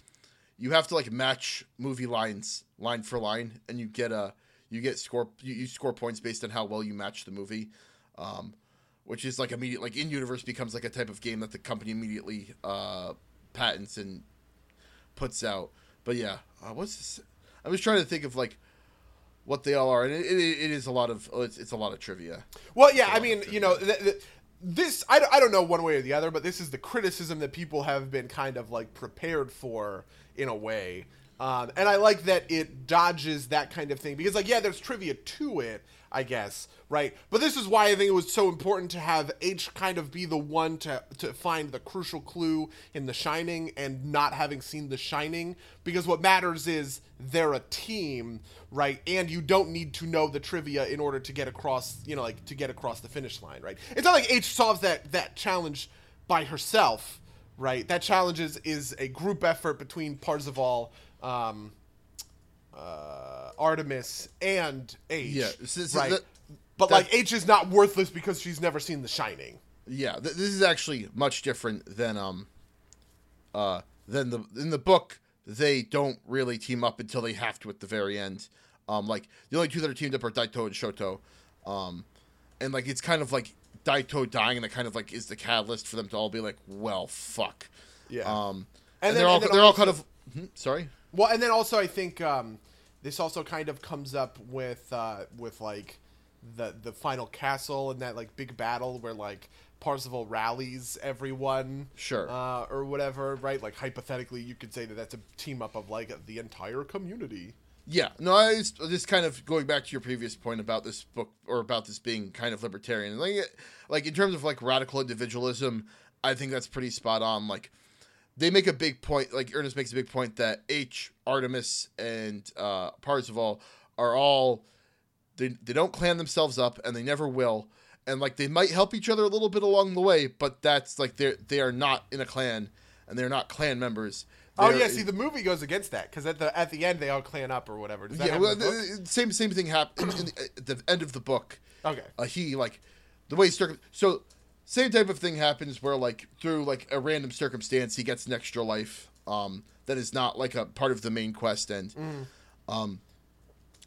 you have to like match movie lines line for line and you get a you get score you, you score points based on how well you match the movie um, which is like immediate like in universe becomes like a type of game that the company immediately uh, patents and puts out. But yeah uh, what's this i was trying to think of like what they all are and it, it, it is a lot of it's, it's a lot of trivia. Well, yeah, I mean, you know, th- th- this I, I don't know one way or the other, but this is the criticism that people have been kind of like prepared for in a way. Um, and I like that it dodges that kind of thing because, like, yeah, there's trivia to it, I guess, right? But this is why I think it was so important to have H kind of be the one to to find the crucial clue in The Shining and not having seen The Shining because what matters is they're a team, right? And you don't need to know the trivia in order to get across, you know, like to get across the finish line, right? It's not like H solves that that challenge by herself, right? That challenge is, is a group effort between Parzival, um, uh, Artemis, and H. Yeah, so- so right. that- but that- like H is not worthless because she's never seen The Shining. Yeah, th- this is actually much different than um, uh, than the in the book. They don't really team up until they have to at the very end. Um, like the only two that are teamed up are Daito and Shoto, um, and like it's kind of like Daito dying, and it kind of like is the catalyst for them to all be like, well, fuck. Yeah. Um, And and, then- they're all and they're all kind of hmm, sorry. Well, and then also I think um, this also kind of comes up with uh, with like the the final castle and that like big battle where like Parzival rallies everyone, Sure. uh, or whatever, right? Like hypothetically, you could say that that's a team up of like the entire community. Yeah, no, I was just kind of going back to your previous point about this book or about this being kind of libertarian. Like, like in terms of like radical individualism, I think that's pretty spot on. Like, they make a big point. Like Ernest makes a big point that H, Artemis, and uh, Parzival are all they they don't clan themselves up, and they never will. And like they might help each other a little bit along the way, but that's like they're they are not in a clan, and they're not clan members. Oh They're- yeah, see the movie goes against that because at the at the end they all clan up or whatever. Does that yeah, well, the book? the, the same same thing happened at the end of the book. Okay. Uh, he like the way circum so same type of thing happens where like through like a random circumstance he gets an extra life um that is not like a part of the main quest and um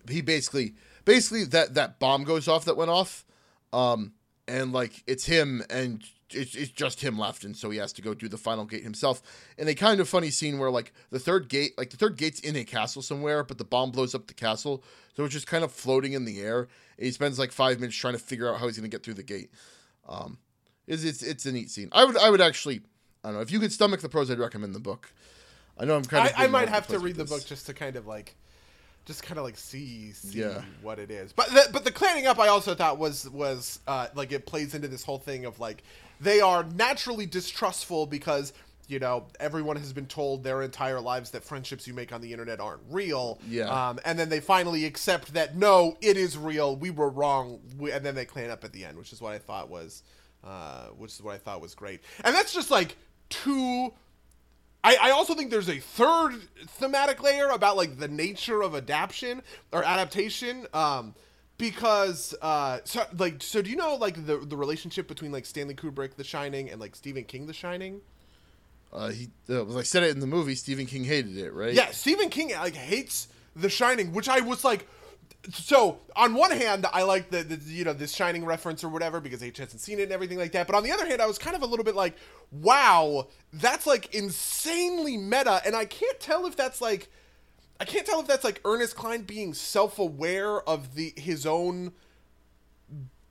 he basically basically that that bomb goes off that went off um and like it's him and it's, it's just him left and so he has to go do the final gate himself. And a kind of funny scene where like the third gate like the third gate's in a castle somewhere but the bomb blows up the castle so it's just kind of floating in the air and he spends like five minutes trying to figure out how he's going to get through the gate. Um it's, it's it's a neat scene i would i would actually i don't know if you could stomach the prose i'd recommend the book i know i'm kind of I, I might have to read the book just to kind of like, just kind of like see see Yeah. what it is. But the, but the clanning up I also thought was was uh, like it plays into this whole thing of like they are naturally distrustful because you know everyone has been told their entire lives that friendships you make on the internet aren't real. Yeah. Um, and then they finally accept that no, it is real. We were wrong. We, and then they clan up at the end, which is what I thought was, uh, which is what I thought was great. And that's just like two I, I also think there's a third thematic layer about like the nature of adaptation or adaptation. Um, because uh, so like so do you know like the the relationship between like Stanley Kubrick The Shining and like Stephen King The Shining? uh he uh, well, i said it in the movie stephen king hated it right Yeah, Stephen King like hates The Shining, which I was like. So on one hand, I like the, the you know this Shining reference or whatever because H hasn't seen it and everything like that. But on the other hand, I was kind of a little bit like, wow, that's like insanely meta, and I can't tell if that's like, I can't tell if that's like Ernest Cline being self-aware of the his own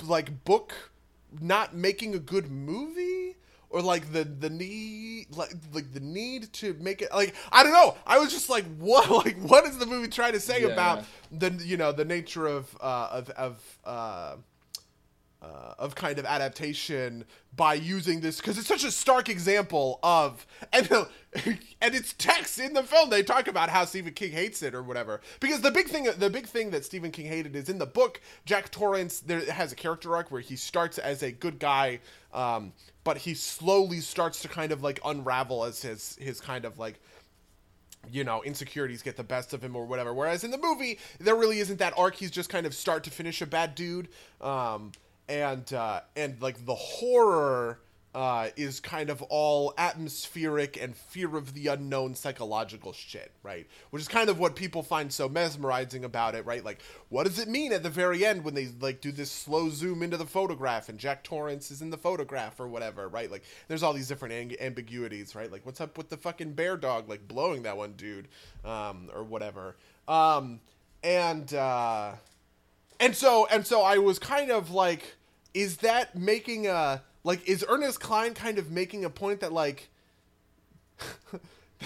like book not making a good movie or like the the need like like the need to make it like I don't know. I was just like what like what is the movie trying to say Yeah, about yeah. the you know the nature of uh of of uh uh, of kind of adaptation by using this because it's such a stark example of and and it's text in the film they talk about how Stephen King hates it or whatever because the big thing the big thing that Stephen King hated is in the book Jack Torrance there has a character arc where he starts as a good guy um, but he slowly starts to kind of like unravel as his his kind of like you know insecurities get the best of him or whatever. Whereas in the movie there really isn't that arc. He's just kind of start to finish a bad dude. Um, and uh, and like the horror uh, is kind of all atmospheric and fear of the unknown psychological shit, right? Which is kind of what people find so mesmerizing about it, right? Like, what does it mean at the very end when they like do this slow zoom into the photograph and Jack Torrance is in the photograph or whatever, right? Like, there's all these different ambiguities, right? Like, what's up with the fucking bear dog like blowing that one dude, um, or whatever, um, and uh, and so and so I was kind of like is that making a like is Ernest Cline kind of making a point that like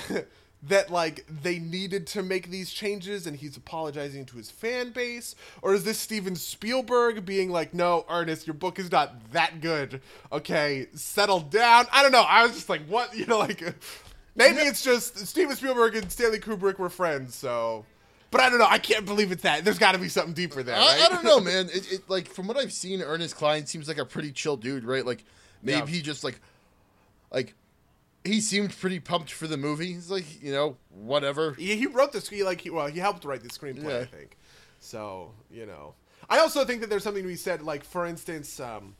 that like they needed to make these changes and he's apologizing to his fan base? Or is this Steven Spielberg being like no Ernest your book is not that good. Okay settle down. I don't know. I was just like what? You know like maybe it's just Steven Spielberg and Stanley Kubrick were friends so but I don't know. I can't believe it's that. There's got to be something deeper there. Right? I, I, don't know, man. It, it, like from what I've seen, Ernest Cline seems like a pretty chill dude, right? Like maybe yeah. he just like, like he seemed pretty pumped for the movie. He's like, you know, whatever. He, he wrote the screen like he well he helped write the screenplay, yeah. I think. So you know, I also think that there's something to be said. Like for instance, um,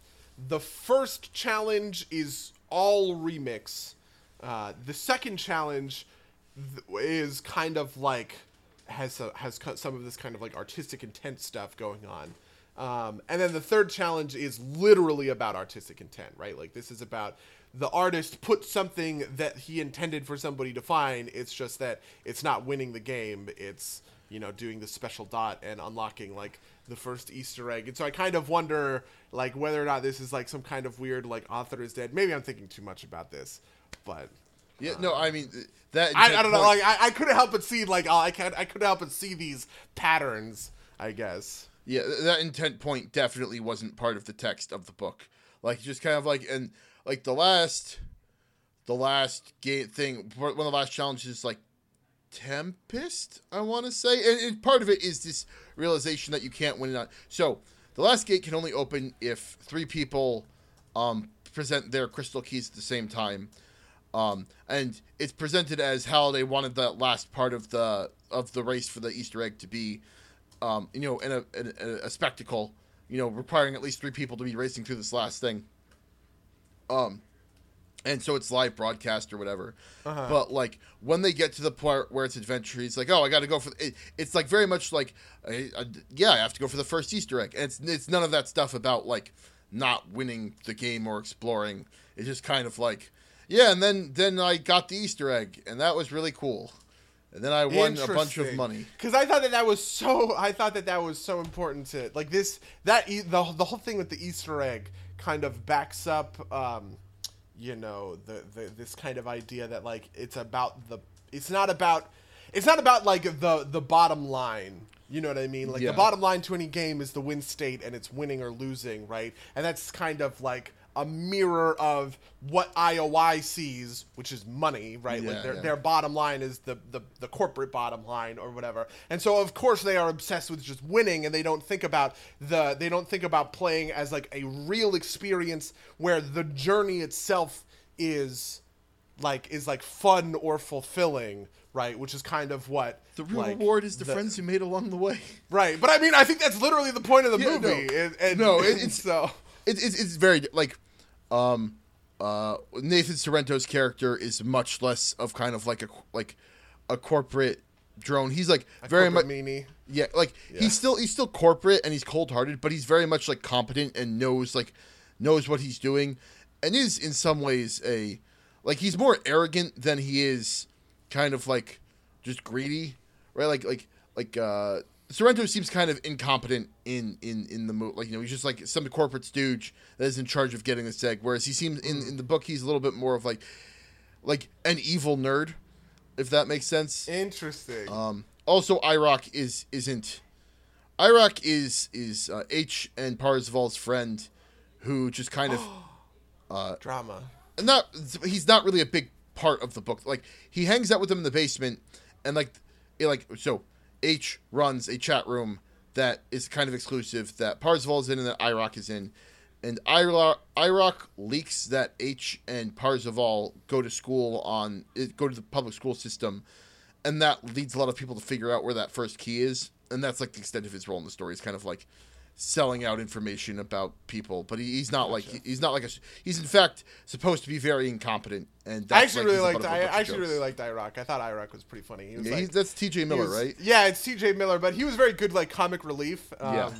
the first challenge is all remix. Uh, the second challenge th- is kind of like has has some of this kind of like artistic intent stuff going on. Um, and then the third challenge is literally about artistic intent, right? Like this is about the artist put something that he intended for somebody to find. It's just that it's not winning the game. It's you know doing the special dot and unlocking like the first Easter egg. And so I kind of wonder like whether or not this is like some kind of weird like author is dead. Maybe I'm thinking too much about this, but yeah, no, I mean that. I, I don't know. Like I, I couldn't help but see like I can I couldn't help but see these patterns. I guess. Yeah, that intent point definitely wasn't part of the text of the book. Like just kind of like and like the last, the last game thing. One of the last challenges is like Tempest. I want to say, and, and part of it is this realization that you can't win it on. So the last gate can only open if three people um, present their crystal keys at the same time. Um, and it's presented as how they wanted that last part of the of the race for the Easter egg to be, um, you know, in a, in a, a spectacle, you know, requiring at least three people to be racing through this last thing. Um, and so it's live broadcast or whatever. Uh-huh. But like when they get to the part where it's adventure, it's like, oh, I got to go for it. It's like very much like, I, I, yeah, I have to go for the first Easter egg, and it's it's none of that stuff about like not winning the game or exploring. It's just kind of like yeah, and then then I got the Easter egg, and that was really cool. And then I won a bunch of money. Because I thought that that was so. I thought that that was so important to like this. That the the whole thing with the Easter egg kind of backs up. Um, you know the, the this kind of idea that like it's about the. It's not about. It's not about like the the bottom line. You know what I mean? Like yeah. the bottom line to any game is the win state, and it's winning or losing, right? And that's kind of like a mirror of what IOI sees, which is money, right? Yeah, like their, yeah. their bottom line is the, the, the corporate bottom line or whatever. And so of course they are obsessed with just winning and they don't think about the they don't think about playing as like a real experience where the journey itself is like is like fun or fulfilling right which is kind of what the real like, reward is the, the, friends you made along the way right but i mean i think that's literally the point of the yeah, movie no, and, and, no it, it's so it, it's, it's very like um, uh, Nathan Sorrento's character is much less of kind of like a like a corporate drone. He's like a very much meanie. Yeah, like yeah. he's still he's still corporate and he's cold hearted, but he's very much like competent and knows like knows what he's doing, and is in some ways a like he's more arrogant than he is kind of like just greedy, right? Like like like uh Sorrento seems kind of incompetent in in in the. Like you know, he's just like some corporate stooge that is in charge of getting this egg. Whereas he seems in in the book, he's a little bit more of like like an evil nerd, if that makes sense. Interesting. Um. Also, Irok is isn't. Irok is is uh, H and Parzival's friend, who just kind of Drama. not he's not really a big part of the book. Like he hangs out with them in the basement, and like it, like so H runs a chat room that is kind of exclusive that Parzival is in and that IROC is in. And IROC, leaks that H and Parzival go to school on go to the public school system, and that leads a lot of people to figure out where that first key is. And that's like the extent of his role in the story. It's kind of like selling out information about people, but he, he's not like he's not like a he's in fact supposed to be very incompetent. And I actually like, really liked. I, I actually jokes. really liked Iraq. I thought Iraq was pretty funny. He was Yeah, like, that's T.J. Miller, was- right? Yeah, it's T.J. Miller, but he was very good, like comic relief. Um, Yeah.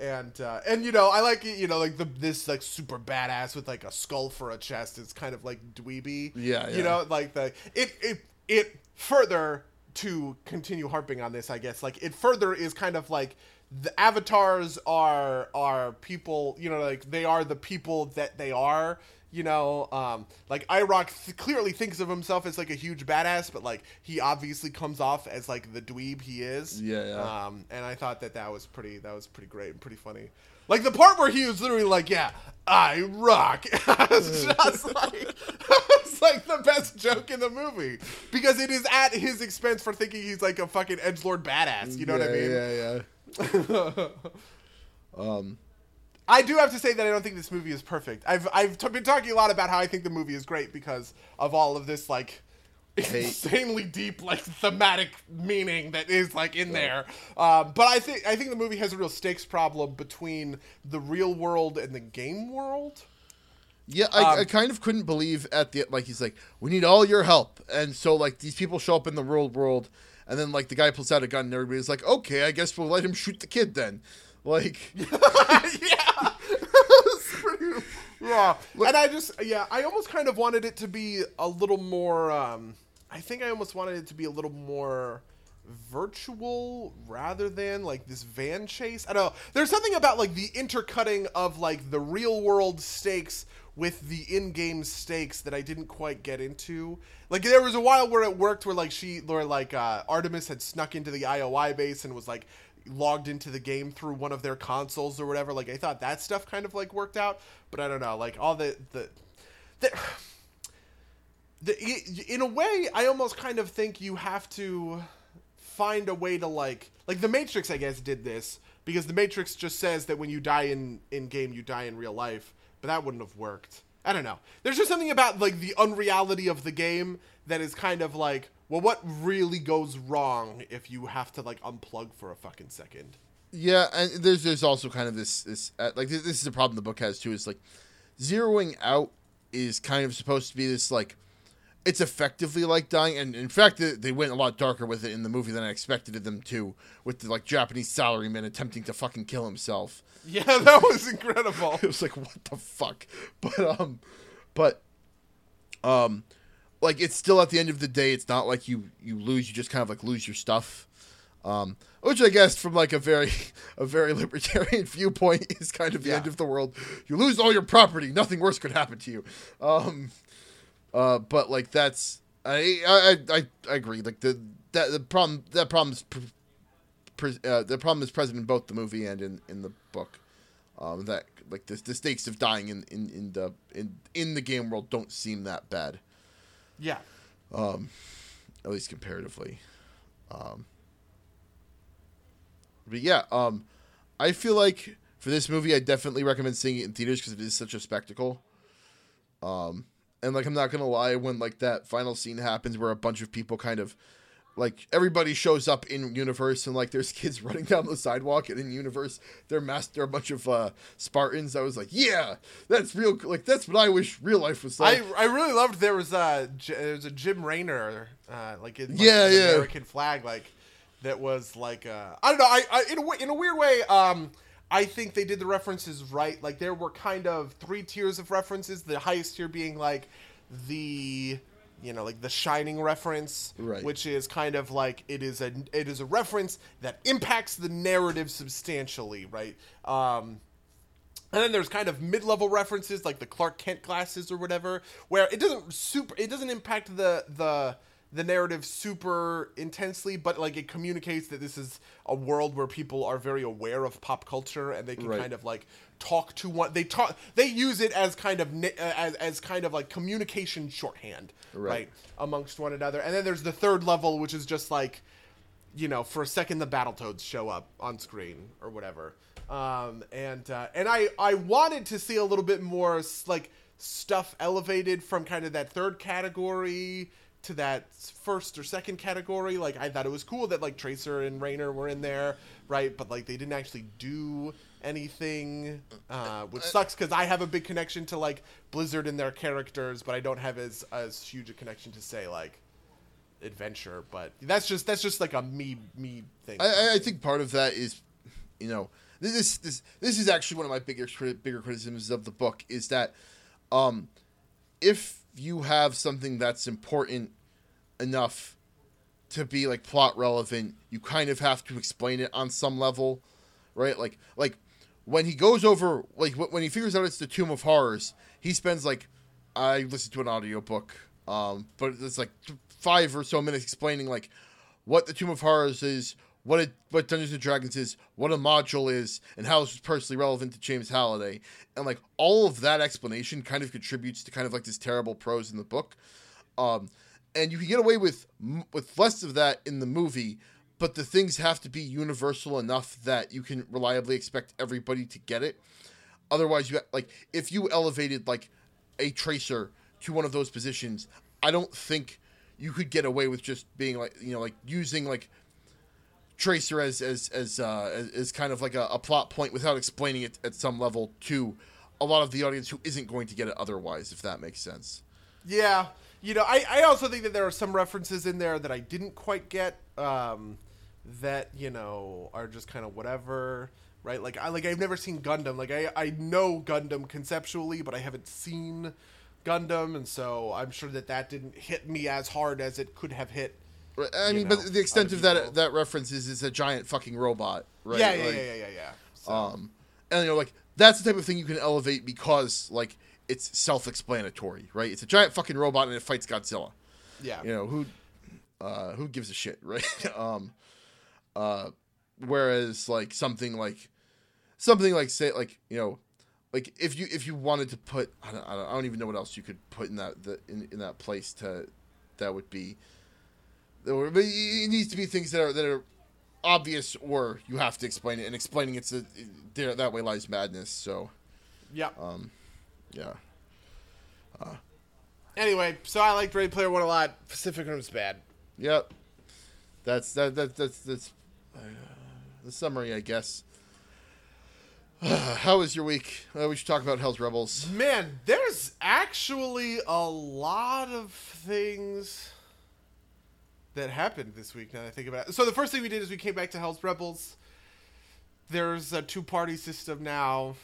And uh, and you know I like you know like the this like super badass with like a skull for a chest is kind of like dweeby. Yeah, You know like the it it it further to continue harping on this I guess like it further is kind of like the avatars are are people you know like they are the people that they are you know um like iroc th- clearly thinks of himself as like a huge badass but like he obviously comes off as like the dweeb he is. Yeah, yeah. um and i thought that that was pretty that was pretty great and pretty funny. Like the part where he was literally like yeah i rock. It's just like it's like the best joke in the movie. Because it is at his expense for thinking he's like a fucking edge lord badass you know what i mean? Yeah, yeah. I do have to say that I don't think this movie is perfect. I've I've t- been talking a lot about how I think the movie is great because of all of this like insanely deep like thematic meaning that is like in there. Um, but I think I think the movie has a real stakes problem between the real world and the game world. Yeah, I, Um, I kind of couldn't believe at the like he's like, we need all your help, and so like these people show up in the real world, and then like the guy pulls out a gun, and everybody's like, okay, I guess we'll let him shoot the kid then, like yeah. Pretty- yeah. and I just yeah, I almost kind of wanted it to be a little more um I think I almost wanted it to be a little more virtual rather than like this van chase. I don't know. There's something about like the intercutting of like the real world stakes with the in-game stakes that I didn't quite get into. Like there was a while where it worked where like she where like uh Artemis had snuck into the IOI base and was like logged into the game through one of their consoles or whatever. Like I thought that stuff kind of like worked out, but I don't know. Like all the the, the, the in a way, I almost kind of think you have to find a way to like like the Matrix. I guess did this because the Matrix just says that when you die in in game, you die in real life, but that wouldn't have worked. I don't know. There's just something about like the unreality of the game that is kind of like, well, what really goes wrong if you have to like unplug for a fucking second? yeah, and there's there's also kind of this this uh, like this, this is a problem the book has too. Is like zeroing out is kind of supposed to be this like it's effectively like dying, and in fact they, they went a lot darker with it in the movie than I expected them to, with the like Japanese salaryman attempting to fucking kill himself. Yeah, that was incredible. it was like what the fuck but um but um like it's still at the end of the day it's not like you you lose you just kind of like lose your stuff um which i guess from like a very a very libertarian viewpoint is kind of the Yeah. end of the world you lose all your property nothing worse could happen to you um uh but like that's i i i, I agree like the that the problem that problem is pr- pres uh, the problem is present in both the movie and in, in the book. Um, that like the, the stakes of dying in, in, in the in in the game world don't seem that bad, Yeah. Um, at least comparatively. Um, but yeah, um, I feel like for this movie, I definitely recommend seeing it in theaters because it is such a spectacle. Um, and like I'm not gonna lie, when like that final scene happens where a bunch of people kind of like everybody shows up in universe and like there's kids running down the sidewalk and in universe they're masked they're a bunch of uh spartans i was like yeah that's real like that's what i wish real life was like I, I really loved there was a J- there was a Jim Raynor uh, like in like, Yeah, yeah. American flag like that was like uh, I don't know I, I in a, in a weird way um I think they did the references right like there were kind of three tiers of references the highest tier being like the you know like the shining reference Right. which is kind of like it is a it is a reference that impacts the narrative substantially right um and then there's kind of mid-level references like the Clark Kent glasses or whatever, where it doesn't super it doesn't impact the the the narrative super intensely, but like it communicates that this is a world where people are very aware of pop culture and they can Right. kind of like talk to one. They talk. They use it as kind of uh, as as kind of like communication shorthand, Right. right, amongst one another. And then there's the third level, which is just like you know, for a second the Battletoads show up on screen or whatever. Um, and uh, and I I wanted to see a little bit more like stuff elevated from kind of that third category to that first or second category. Like I thought it was cool that like Tracer and Rainer were in there, right? But like they didn't actually do anything, uh, which sucks because I have a big connection to like Blizzard and their characters, but I don't have as as huge a connection to say like adventure but that's just that's just like a me me thing I, I- I think part of that is, you know, this this this is actually one of my bigger bigger criticisms of the book is that, um, if you have something that's important enough to be like plot relevant, you kind of have to explain it on some level, right? Like like when he goes over like when he figures out it's the Tomb of Horrors, he spends like I listened to an audiobook, um, but it's like five or so minutes explaining like what the Tomb of Horrors is, what it what Dungeons and Dragons is, what a module is, and how this it's personally relevant to James Halliday, and like all of that explanation kind of contributes to kind of like this terrible prose in the book, um, and you can get away with with less of that in the movie, but the things have to be universal enough that you can reliably expect everybody to get it. Otherwise, you like if you elevated like a tracer to one of those positions, I don't think you could get away with just being like you know like using like tracer as as as uh, as, kind of like a, a plot point without explaining it at some level to a lot of the audience who isn't going to get it otherwise, if that makes sense. yeah. You know I, I also think that there are some references in there that i didn't quite get um that you know are just kind of whatever right? Like i like i've never seen gundam. Like i i know gundam conceptually but i haven't seen gundam and so i'm sure that that didn't hit me as hard as it could have hit Right, I mean, know, but the extent of that that reference is it's a giant fucking robot, right? yeah yeah, Like, yeah yeah yeah yeah so, Um, and you know, like that's the type of thing you can elevate because like it's self-explanatory, right? It's a giant fucking robot and it fights Godzilla. yeah You know who, uh, who gives a shit, right? um, uh, whereas like something like something like say like you know like if you if you wanted to put I don't, I don't, I don't even know what else you could put in that the, in, in that place to that would be were, but it needs to be things that are that are obvious or you have to explain it and explaining it's a there that way lies madness so yeah um yeah anyway so i liked ready player one a lot pacific rim's bad Yep. That's that that that's that's uh, the summary, I guess. How was your week? Uh, we should talk about Hell's Rebels. Man, there's actually a lot of things that happened this week. Now that I think about it. So the first thing we did is we came back to Hell's Rebels. There's a two-party system now.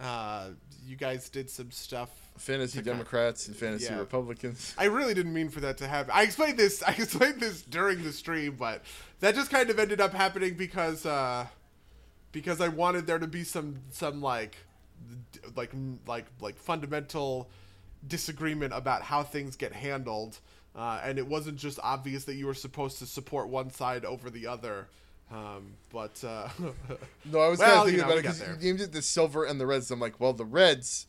Uh, you guys did some stuff. Fantasy. Democrats and fantasy Yeah. Republicans. I really didn't mean for that to happen. I explained this. I explained this during the stream, but that just kind of ended up happening because uh, because I wanted there to be some some like like like like fundamental disagreement about how things get handled, uh, and it wasn't just obvious that you were supposed to support one side over the other. Um, but uh, No, I was Well, kind of you thinking know, about it because you named it the Silver and the Reds. I'm like, well, the Reds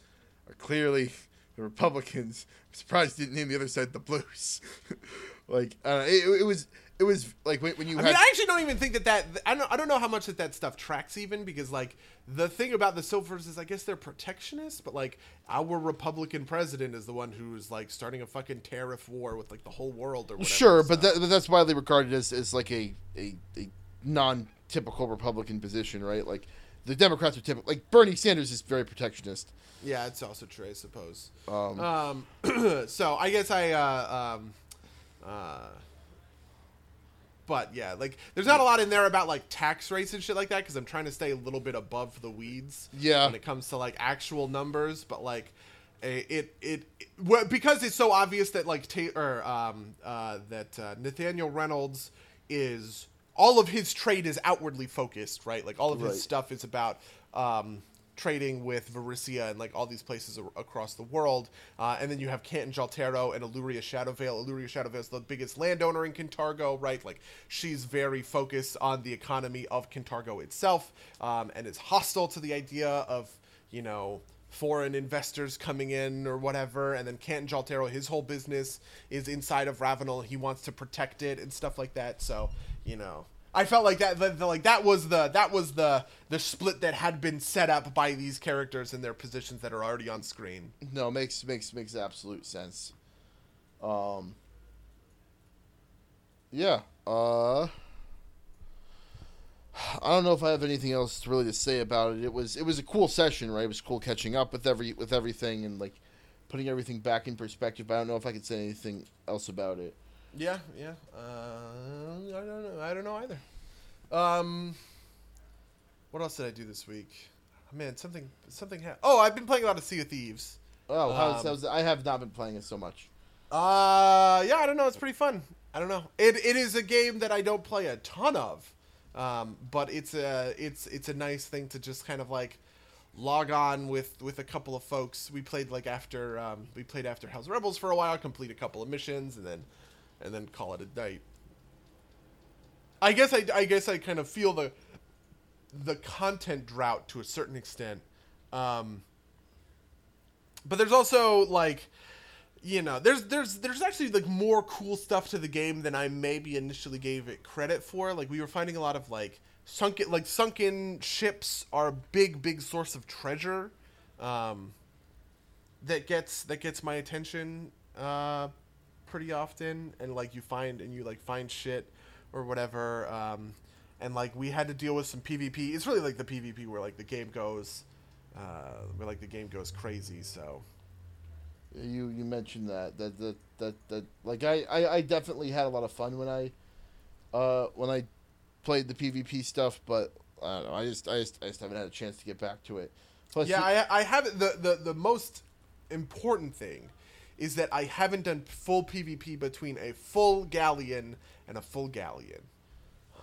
are clearly the Republicans. I'm surprised you didn't name the other side the Blues. like, I it, it was it was like when, when you I had mean, I actually don't even think that that I don't I don't know how much that that stuff tracks even because like the thing about the Silvers is I guess they're protectionists, but like our Republican president is the one who's like starting a fucking tariff war with like the whole world or whatever. Sure, but, that, but that's widely regarded as, as like a, a, a non-typical Republican position, right? Like the Democrats are typical. Like Bernie Sanders is very protectionist. yeah, it's also true, I suppose. Um, Um, so I guess I uh, um, uh, but yeah, like there's not a lot in there about like tax rates and shit like that because I'm trying to stay a little bit above the weeds. Yeah. when it comes to like actual numbers, but like it it, it well, because it's so obvious that like ta- or um uh that uh, Nathaniel Reynolds is all of his trade is outwardly focused, right? Like all of Right. his stuff is about um trading with Varisia and like all these places a- across the world. Uh, and then you have Canton Jhaltero and Illuria Shadowvale. Illuria Shadowvale is the biggest landowner in Kintargo, right? Like she's very focused on the economy of Kintargo itself, um, and is hostile to the idea of you know foreign investors coming in or whatever. And then Canton Jhaltero, his whole business is inside of Ravenel. He wants to protect it and stuff like that. So you know. I felt like that, that, like that was the that was the the split that had been set up by these characters in their positions that are already on screen. No, makes makes makes absolute sense. Um. Yeah. Uh. I don't know if I have anything else really to say about it. It was it was a cool session, right? It was cool catching up with every with everything and like putting everything back in perspective. I don't know if I could say anything else about it. Yeah, yeah. Uh, I don't know. I don't know either. Um, what else did I do this week? Man, something something. Ha- oh, I've been playing a lot of Sea of Thieves. Oh, how's, Um, how's I have not been playing it so much. Uh, yeah, I don't know. It's pretty fun. I don't know. It, it is a game that I don't play a ton of, um, but it's a it's it's a nice thing to just kind of like log on with with a couple of folks. We played like after um, we played after Hell's Rebels for a while, complete a couple of missions, and then and then call it a night. I guess I I guess I kind of feel the the content drought to a certain extent. Um, but there's also like you know there's there's there's actually like more cool stuff to the game than i maybe initially gave it credit for like we were finding a lot of like sunken like sunken ships are a big big source of treasure um that gets that gets my attention uh pretty often and like you find and you like find shit or whatever um and like we had to deal with some pvp it's really like the pvp where like the game goes uh where like the game goes crazy so You you mentioned that that that that, that like I, I I definitely had a lot of fun when I uh when I played the PvP stuff, but I don't know. I just I just I just haven't had a chance to get back to it. Plus, yeah, you- I, I haven't. The, the the most important thing is that I haven't done full PvP between a full galleon and a full galleon.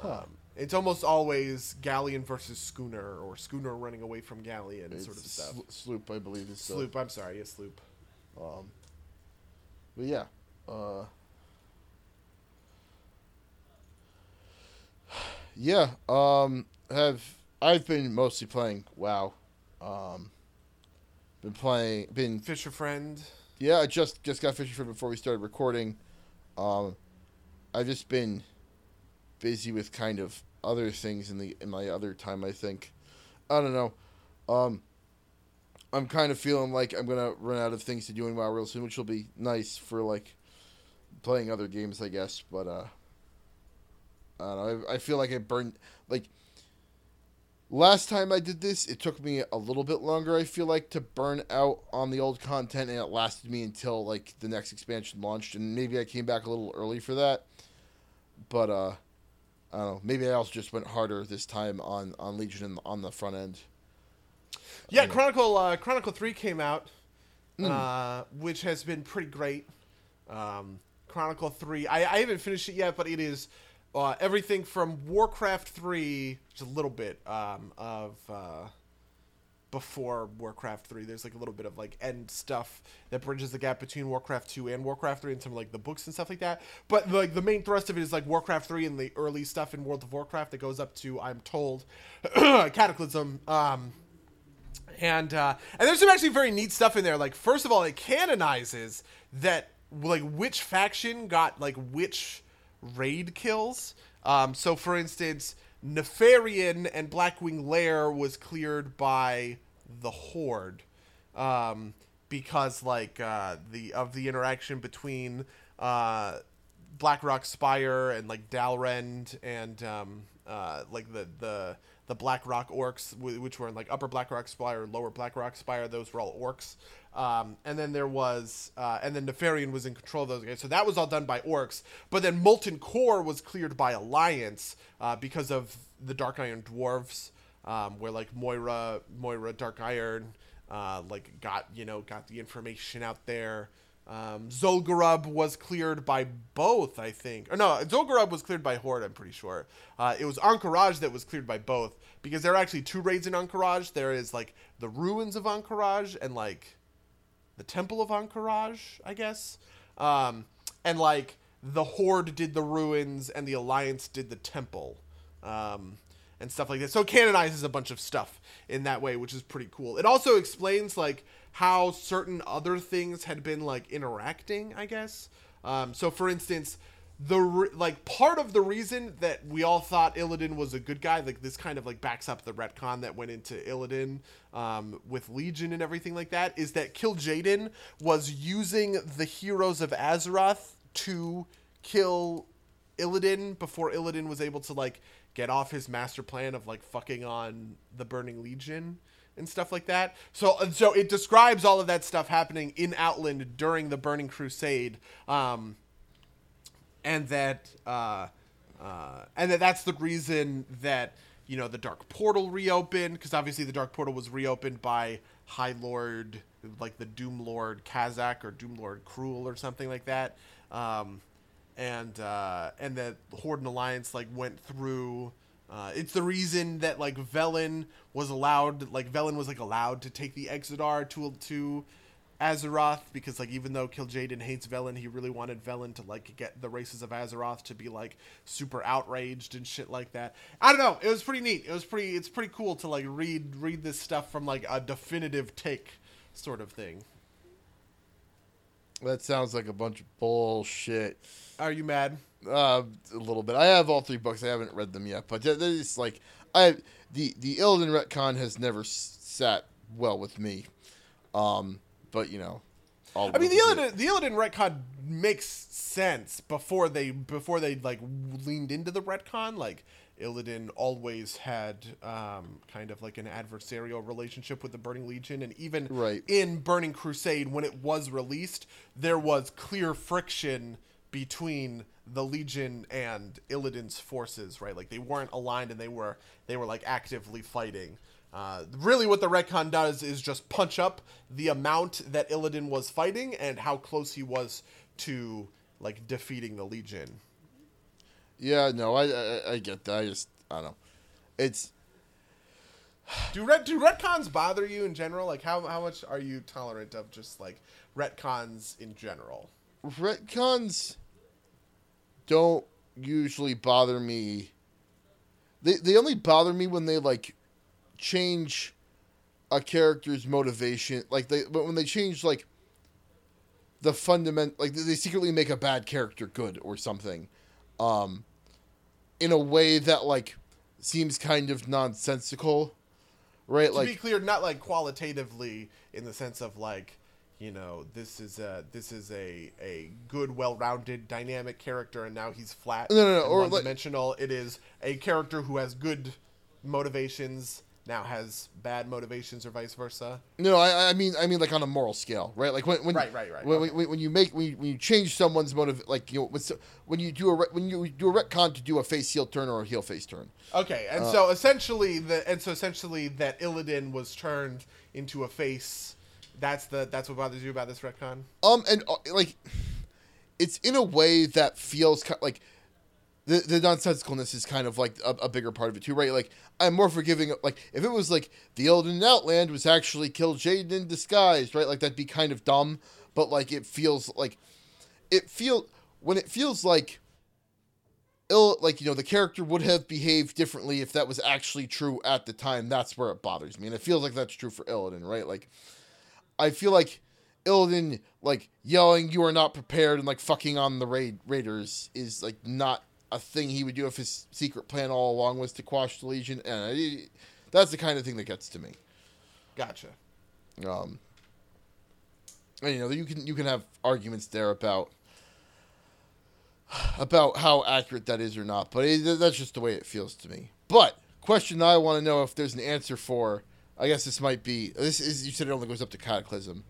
Huh. Um, it's almost always galleon versus schooner or schooner running away from galleon it's sort of stuff. sl- sloop, I believe is Sloop. I'm sorry, yeah, sloop. Um, but yeah, uh, yeah. Um, have I've been mostly playing WoW. Um, been playing, been Fisher friend. Yeah. I just just got fishing for before we started recording. Um, I've just been busy with kind of other things in the in my other time. I think I don't know. Um, I'm kind of feeling like I'm gonna run out of things to do in WoW real soon, which will be nice for like playing other games, I guess. But uh, I don't know. I, I feel like I burned like last time I did this. It took me a little bit longer. I feel like to burn out on the old content, and it lasted me until like the next expansion launched, and maybe I came back a little early for that. But uh, I don't know. Maybe I also just went harder this time on on Legion and on the front end. Yeah. Chronicle uh, Chronicle Three came out, Mm. uh, which has been pretty great. Um, Chronicle Three, I, I haven't finished it yet, but it is uh, everything from Warcraft Three, just a little bit um, of uh, before Warcraft Three. There's like a little bit of like end stuff that bridges the gap between Warcraft Two and Warcraft Three, and some like the books and stuff like that. But like the main thrust of it is like Warcraft Three and the early stuff in World of Warcraft that goes up to I'm told Cataclysm. Um, and uh, and there's some actually very neat stuff in there. Like first of all, it canonizes that like which faction got like which raid kills. Um, so for instance, Nefarian and Blackwing Lair was cleared by the Horde um, because like uh, the of the interaction between uh, Blackrock Spire and like Dal'Rend and um, uh, like the the the Blackrock orcs, which were in like Upper Blackrock Spire, Lower Blackrock Spire. Those were all orcs. Um, and then there was, uh, and then Nefarian was in control of those guys. So that was all done by orcs. But then Molten Core was cleared by Alliance uh, because of the Dark Iron dwarves, um, where like Moira, Moira Dark Iron, uh, like got you know got the information out there Um, Zul'Gurub was cleared by both, I think. Or no, Zul'Gurub was cleared by Horde, I'm pretty sure. Uh, it was Ahn'Qiraj that was cleared by both because there are actually two raids in Ahn'Qiraj. There is like the ruins of Ahn'Qiraj and like the Temple of Ahn'Qiraj, I guess. Um, and like the Horde did the ruins and the Alliance did the temple. Um, and stuff like that. So canonizes a bunch of stuff in that way, which is pretty cool. It also explains like how certain other things had been like interacting, I guess. Um, so for instance, the re- like part of the reason that we all thought Illidan was a good guy, like this kind of like backs up the retcon that went into Illidan um, with Legion and everything like that, is that Kil'jaeden was using the heroes of Azeroth to kill Illidan before Illidan was able to like get off his master plan of like fucking on the Burning Legion and stuff like that. So so it describes all of that stuff happening in Outland during the Burning Crusade, um, and that uh, uh, and that that's the reason that you know the Dark Portal reopened because obviously the Dark Portal was reopened by High Lord like the Doom Lord Kazzak or Doom Lord Kruul or something like that. Um, and uh, and that Horde and Alliance like went through. Uh, it's the reason that like Velen was allowed, like Velen was like allowed to take the Exodar to to Azeroth because like even though Kil'jaeden hates Velen, he really wanted Velen to like get the races of Azeroth to be like super outraged and shit like that. I don't know. It was pretty neat. It was pretty. It's pretty cool to like read read this stuff from like a definitive take sort of thing. That sounds like a bunch of bullshit. Are you mad? Uh, a little bit. I have all three books. I haven't read them yet, but it's like I the the Illidan retcon has never sat well with me. Um, but you know, I mean the Illidan the Illidan retcon makes sense before they before they like leaned into the retcon. Like Illidan always had um, kind of like an adversarial relationship with the Burning Legion, and even right. in Burning Crusade, when it was released, there was clear friction between the Legion and Illidan's forces, right? Like they weren't aligned, and they were they were like actively fighting. Uh, really, what the retcon does is just punch up the amount that Illidan was fighting and how close he was to like defeating the Legion. Yeah, no, I, I, I get that. I just I don't know. It's do ret do retcons bother you in general? Like how how much are you tolerant of just like retcons in general? Retcons don't usually bother me. They they only bother me when they like change a character's motivation. Like they but when they change like the fundament like they secretly make a bad character good or something. Um in a way that like seems kind of nonsensical. Right? Like to like be clear, not like qualitatively in the sense of like you know this is a this is a a good well-rounded dynamic character and now he's flat no no no or one-dimensional like, it is a character who has good motivations now has bad motivations or vice versa? No i i mean i mean like on a moral scale right? Like when, when right right right. when, okay. when, when you make when you, when you change someone's motive like you know when, when you do a when you do a retcon to do a face heel turn or a heel face turn. Okay and uh, so essentially the and so essentially that illidan was turned into a face. That's the that's what bothers you about this retcon. Um, and uh, like, it's in a way that feels kind of, like the the nonsensicalness is kind of like a, a, bigger part of it too, right? Like, I'm more forgiving. Like, if it was like the Elden Outland was actually Kil'jaeden in disguise, right? Like that'd be kind of dumb. But like, it feels like it feel when it feels like ill like you know the character would have behaved differently if that was actually true at the time that's where it bothers me and it feels like that's true for Illidan right like I feel like Illidan like yelling "You are not prepared" and like fucking on the raid raiders is like not a thing he would do if his secret plan all along was to quash the Legion, and I, that's the kind of thing that gets to me. Gotcha. Um, and you know you can you can have arguments there about about how accurate that is or not, but it, that's just the way it feels to me. But question I want to know if there's an answer for I guess this might be. This is you said it only goes up to Cataclysm.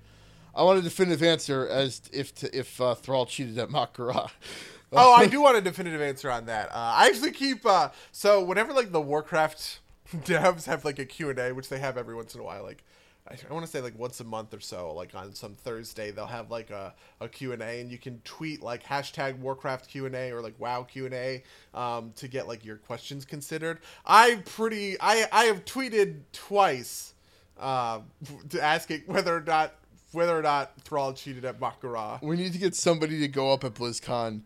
I want a definitive answer as if to, if uh, Thrall cheated at Mak'gora. oh, I do want a definitive answer on that. Uh, I actually keep uh, so whenever like the Warcraft devs have like a Q and A, which they have every once in a while, like I, I want to say like once a month or so, like on some Thursday, they'll have like a, a Q&A and you can tweet like hashtag Warcraft Q&A or like WoW Q&A um, to get like your questions considered. I pretty, I, I have tweeted twice uh, to asking whether or not whether or not Thrall cheated at Mak'gora. We need to get somebody to go up at BlizzCon,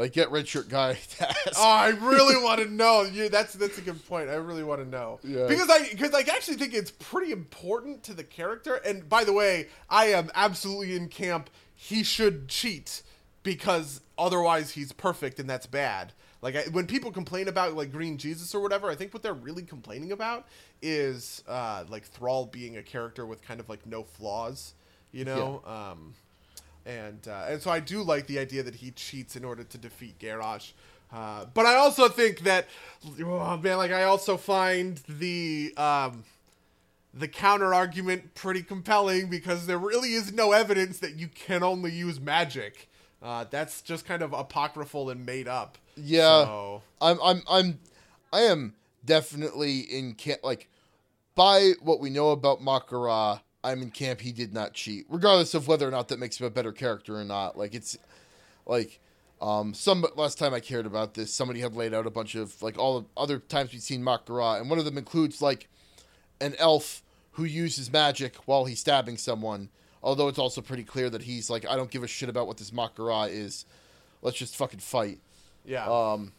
like get Red Shirt guy. Oh, I really want to know. Yeah, that's that's a good point. I really want to know Yeah. because I because I actually think it's pretty important to the character. And by the way, I am absolutely in camp. He should cheat because otherwise he's perfect, and that's bad. Like I, when people complain about like Green Jesus or whatever, I think what they're really complaining about is uh, like Thrall being a character with kind of like no flaws. You know. Um, and uh, and so I do like the idea that he cheats in order to defeat Garrosh. Uh, but I also think that, oh man, like I also find the um, the counter argument pretty compelling because there really is no evidence that you can only use magic. Uh, that's just kind of apocryphal and made up. Yeah. So, I'm I'm I'm I am definitely in camp like by what we know about Mak'gora, I'm in camp he did not cheat. Regardless of whether or not that makes him a better character or not. Like it's like um some last time I cared about this, somebody had laid out a bunch of like all the other times we've seen Mak'gora and one of them includes like an elf who uses magic while he's stabbing someone. Although it's also pretty clear that he's like, I don't give a shit about what this Mak'gora is. Let's just fucking fight. yeah. Um,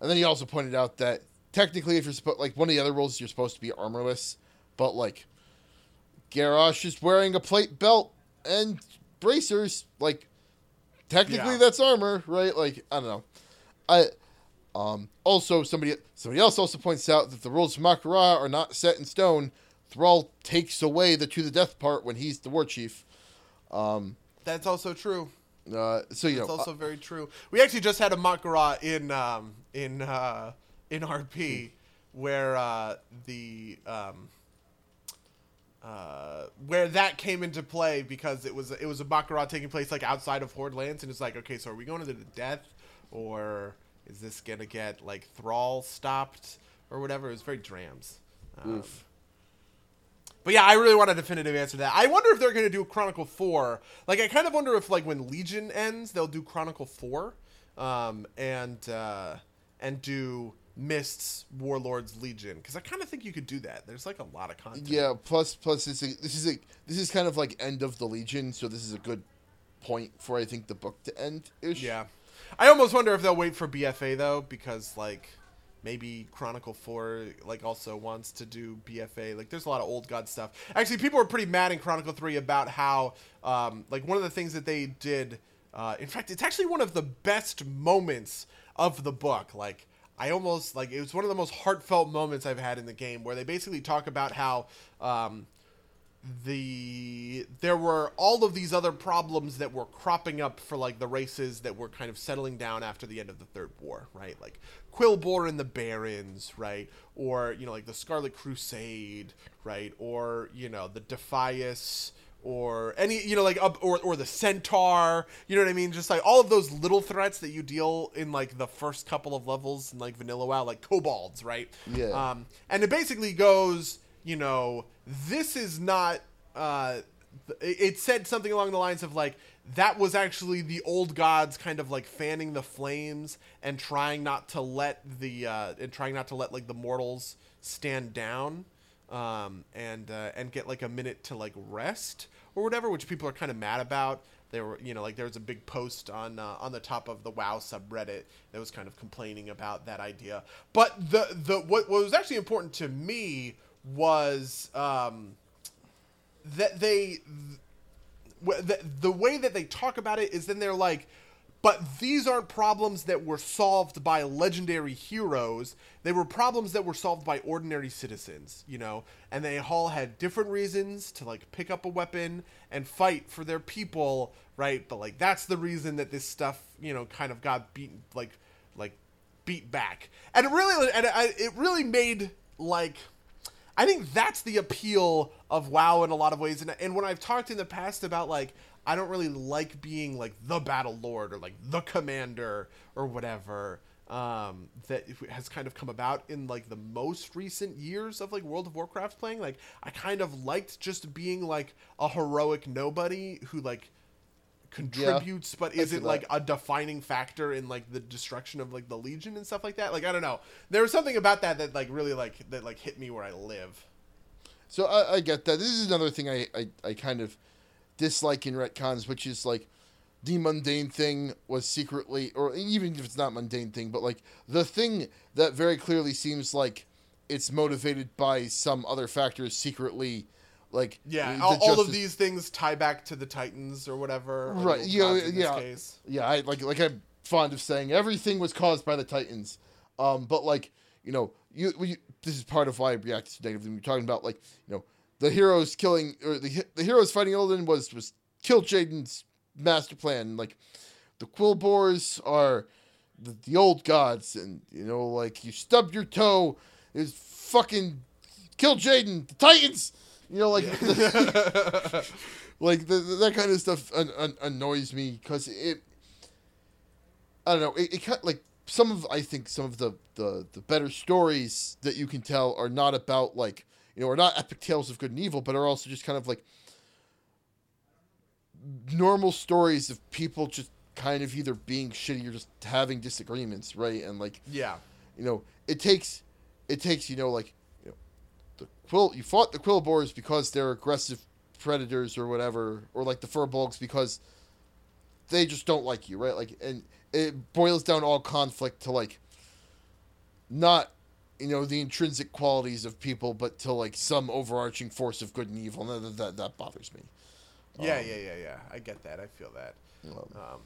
and then he also pointed out that technically, if you're supposed like one of the other rules, you're supposed to be armorless, but like Garrosh is wearing a plate belt and bracers. Like technically, Yeah. that's armor, right? Like I don't know. I um also somebody somebody else also points out that the rules of Mak'gora are not set in stone. Thrall takes away the to the death part when he's the war chief. Um, that's also true. Uh, so you That's know, also very true. We actually just had a Mak'gora in um, in uh, in RP where uh, the um, uh, where that came into play because it was it was a Mak'gora taking place like outside of Horde lands, and it's like, okay, so are we going to the death, or is this gonna get like Thrall stopped or whatever? It was very drams. Um, but yeah, I really want a definitive answer to that. I wonder if they're going to do Chronicle 4. Like, I kind of wonder if, like, when Legion ends, they'll do Chronicle 4 um, and, uh, and do Mist's Warlords Legion. Because I kind of think you could do that. There's, like, a lot of content. Yeah. Plus, plus, this is this is a this is kind of like end of the Legion, so this is a good point for I think the book to end ish. Yeah. I almost wonder if they'll wait for BFA, though, because, like, maybe Chronicle 4, like, also wants to do BFA. Like, there's a lot of old god stuff. Actually, people were pretty mad in Chronicle 3 about how, um, like, one of the things that they did. Uh, in fact, it's actually one of the best moments of the book. Like, I almost like it was one of the most heartfelt moments I've had in the game, where they basically talk about how um, the there were all of these other problems that were cropping up for like the races that were kind of settling down after the end of the third war right? Like quilboar and the Barrens right? Or you know like the scarlet crusade right? Or you know the defias or any you know like up or, or the centaur you know what i mean? Just like all of those little threats that you deal in like the first couple of levels in like vanilla wow like kobolds right? Yeah. um and it basically goes you know this is not uh it said something along the lines of like that was actually the old gods kind of like fanning the flames and trying not to let the uh and trying not to let like the mortals stand down um and uh, and get like a minute to like rest or whatever which people are kind of mad about. There were you know like there was a big post on uh, on the top of the wow subreddit that was kind of complaining about that idea. But the the what, what was actually important to me was um that they the, the way that they talk about it is then they're like but these aren't problems that were solved by legendary heroes. They were problems that were solved by ordinary citizens you know? And they all had different reasons to like pick up a weapon and fight for their people right? But like that's the reason that this stuff you know kind of got beaten like like beat back. And it really and I, it really made like I think that's the appeal of WoW in a lot of ways. And, and when I've talked in the past about like, I don't really like being like the battle lord or like the commander or whatever. um, that has kind of come about in like the most recent years of like World of Warcraft playing. Like I kind of liked just being like a heroic nobody who like contributes but isn't that. like a defining factor in like the destruction of like the legion and stuff like that like i don't know there was something about that that like really like that like hit me where i live So I, I get that. This is another thing I, I, I kind of dislike in retcons, which is like the mundane thing was secretly, or even if it's not mundane thing, but like the thing that very clearly seems like it's motivated by some other factors secretly, like yeah all, all of these things tie back to the titans or whatever or Right, yeah, in this yeah. case. Yeah, I like like I'm fond of saying everything was caused by the Titans. Um, but like you know, you, you this is part of why I reacted so negatively. We're talking about like you know the heroes killing or the the heroes fighting Illidan was was Kil'jaeden's master plan. Like the Quilboars are the, the old gods, and you know like you stub your toe, is fucking Kil'jaeden. The Titans. You know, like like the, the- that kind of stuff an, an, annoys me because it i don't know it, it kind like some of i think some of the, the the better stories that you can tell are not about like you know are not epic tales of good and evil but are also just kind of like normal stories of people just kind of either being shitty or just having disagreements right and like yeah you know, it takes it takes, you know, like you know, the quill you fought the quilboars because they're aggressive predators or whatever, or like the fur furbolgs because they just don't like you, right? Like and it boils down all conflict to like not you know the intrinsic qualities of people, but to like some overarching force of good and evil. And that that, that bothers me. yeah Um, yeah yeah yeah i get that i feel that Um, Um,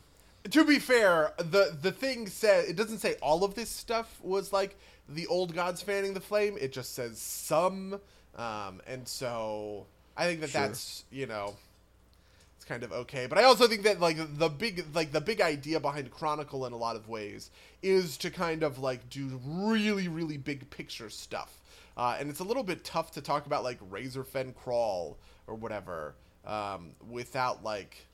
to be fair, the the thing said it doesn't say all of this stuff was like the old gods fanning the flame. It just says some, um, and so I think that Sure. that's you know kind of okay. But I also think that like the big like the big idea behind Chronicle in a lot of ways is to kind of like do really really big picture stuff. Uh, and it's a little bit tough to talk about like Razorfen Kraul or whatever um, without like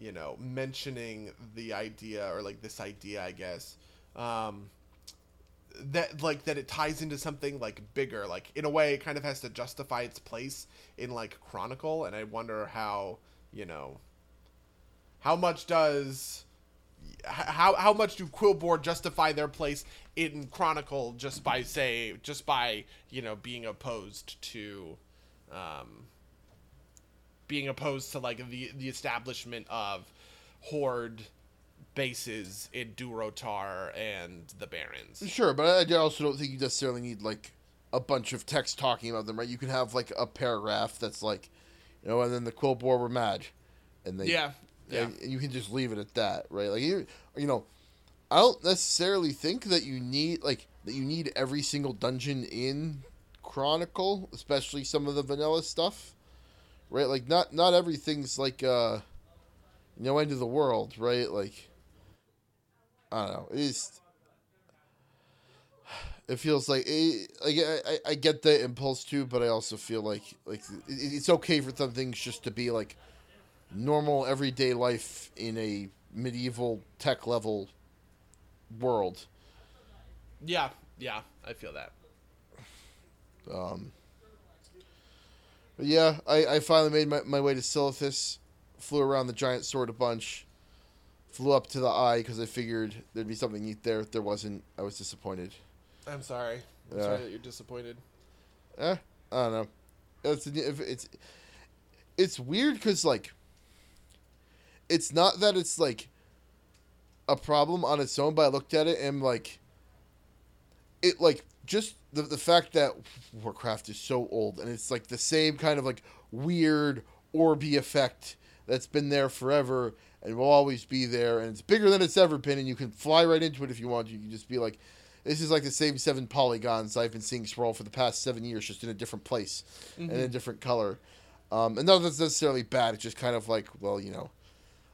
you know mentioning the idea or like this idea i guess um that like that it ties into something like bigger like in a way it kind of has to justify its place in like chronicle and i wonder how you know how much does how how much do quillboard justify their place in chronicle just by say just by you know being opposed to um being opposed to like the the establishment of horde bases in Durotar and the Barrens. Sure, but I also don't think you necessarily need like a bunch of text talking about them, right? You can have like a paragraph that's like, you know, and then the Quilboar were mad, and they Yeah, yeah. and you can just leave it at that, right? Like you, you know, I don't necessarily think that you need like that you need every single dungeon in Chronicle, especially some of the vanilla stuff, right? Like not not everything's like uh, you know, end of the world, right? Like I don't know, it's it feels like it, like I, I- I get the impulse too, but I also feel like like it, it's okay for some things just to be like normal everyday life in a medieval tech level world. Yeah, yeah, I feel that. Um, but yeah, I, I finally made my, my way to Silithus, flew around the giant sword a bunch, flew up to the eye because I figured there'd be something neat there. There wasn't. I was disappointed. I'm sorry. I'm Yeah. sorry that you're disappointed. Eh, I don't know. It's it's it's weird because like it's not that it's like a problem on its own, but I looked at it and like it like just the the fact that Warcraft is so old and it's like the same kind of like weird Orby effect that's been there forever and will always be there and it's bigger than it's ever been and you can fly right into it if you want. To. You can just be like this is like the same seven polygons I've been seeing scroll for the past seven years, just in a different place and a different color. Um, and not that's necessarily bad. It's just kind of like, well, you know,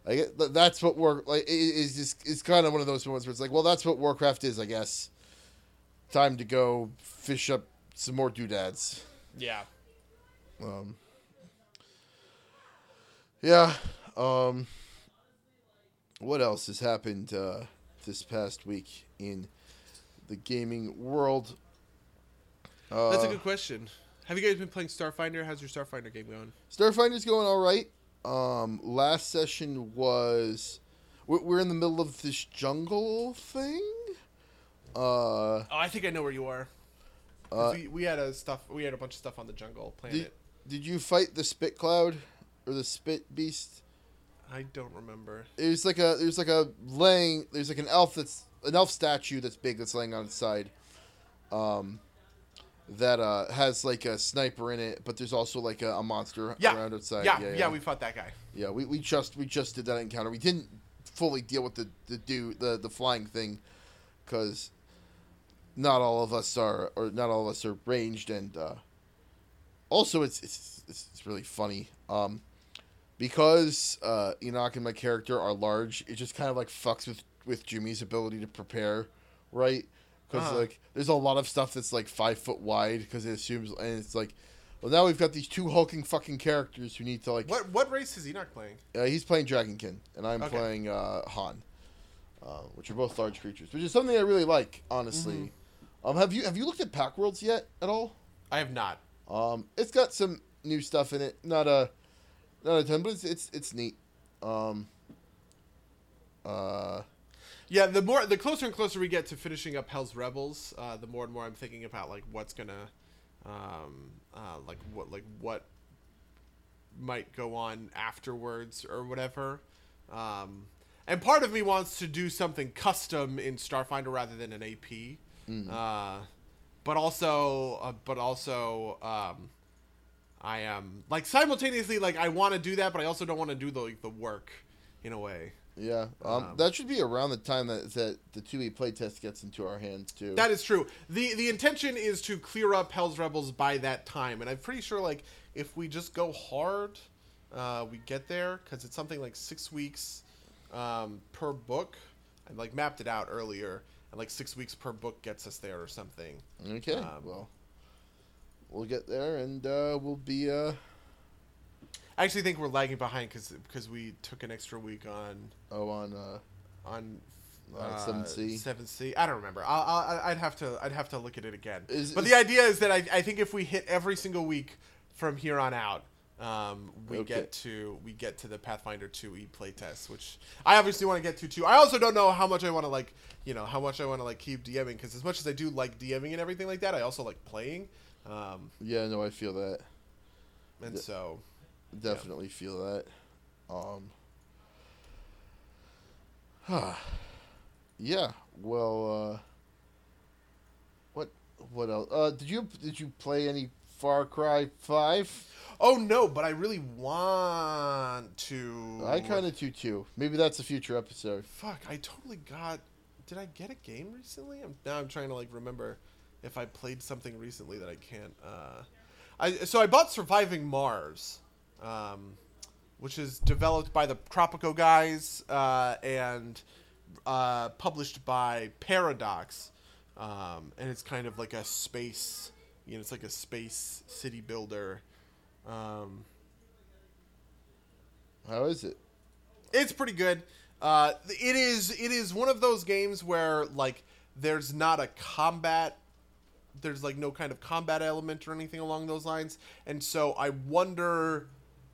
like that's what war like it's just it's kind of one of those moments where it's like, well, that's what Warcraft is, I guess. Time to go fish up some more doodads. Yeah. Um, yeah. Um, what else has happened uh, this past week in the gaming world. Uh, That's a good question. Have you guys been playing Starfinder? How's your Starfinder game going? Starfinder's going all right. Um, last session was we're, we're in the middle of this jungle thing. Uh, Oh, I think I know where you are. 'Cause we, we had a stuff. We had a bunch of stuff on the jungle did, planet. did you fight the spit cloud or the spit beast? I don't remember. There's like a there's like a laying there's like an elf that's an elf statue that's big that's laying on its side. Um, that uh has like a sniper in it, but there's also like a, a monster Yeah. around its side. yeah, yeah, we fought that guy. Yeah, we, we just we just did that encounter. We didn't fully deal with the the do the the flying thing, because not all of us are or not all of us are ranged, and uh, also it's it's it's, it's really funny. Um, because uh, Enoch and my character are large, it just kind of like fucks with with Jimmy's ability to prepare, right? Because Uh-huh. like there's a lot of stuff that's like five foot wide because it assumes and it's like. Well, now we've got these two hulking fucking characters who need to like What what race is Enoch playing? uh, he's playing Dragonkin, and I'm Okay. playing uh, Haan, uh, which are both large creatures, which is something I really like, honestly. Mm-hmm. Um, have you have you looked at Pact Worlds yet at all? I have not. Um, it's got some new stuff in it, not a not a ton, but it's it's, it's neat. Um, uh, Yeah, the more the closer and closer we get to finishing up Hell's Rebels, uh, the more and more I'm thinking about like what's gonna, um, uh, like what like what might go on afterwards or whatever. Um, and part of me wants to do something custom in Starfinder rather than an AP. Uh, but also, uh, but also, um, I am like simultaneously like I want to do that, but I also don't want to do the like, the work in a way. yeah, um, Um, that should be around the time that that the two E playtest gets into our hands too. That is true. the The intention is to clear up Hell's Rebels by that time, and I'm pretty sure like if we just go hard, uh, we get there because it's something like six weeks um, per book. I like mapped it out earlier, and like six weeks per book gets us there or something. okay, um, well, we'll get there, and uh, we'll be uh, I actually think we're lagging behind because because we took an extra week on oh on uh, on Uh, uh, 7C? Seven C. I don't remember. I'll, I'll, I'd have to. I'd have to look at it again. Is- but is- the idea is that I, I think if we hit every single week from here on out, um, we Okay. get to we get to the Pathfinder two E playtest, which I obviously want to get to too. I also don't know how much I want to like, you know, how much I want to like keep DMing because as much as I do like DMing and everything like that, I also like playing. Um, yeah, no, I feel that. and so Definitely feel that. Um. yeah. Well. Uh, what? What else? Uh, did you did you play any Far Cry Five? Oh no, but I really want to. I kind of do too. Maybe that's a future episode. Fuck, I totally got. Did I get a game recently? I'm now I'm trying to like remember if I played something recently that I can't. Uh, I so I bought Surviving Mars, um, which is developed by the Tropico guys uh, and uh, published by Paradox, um, and it's kind of like a space. You know, it's like a space city builder. Um, How is it? it's pretty good. Uh, it is it is one of those games where like there's not a combat there's like no kind of combat element or anything along those lines. And so i wonder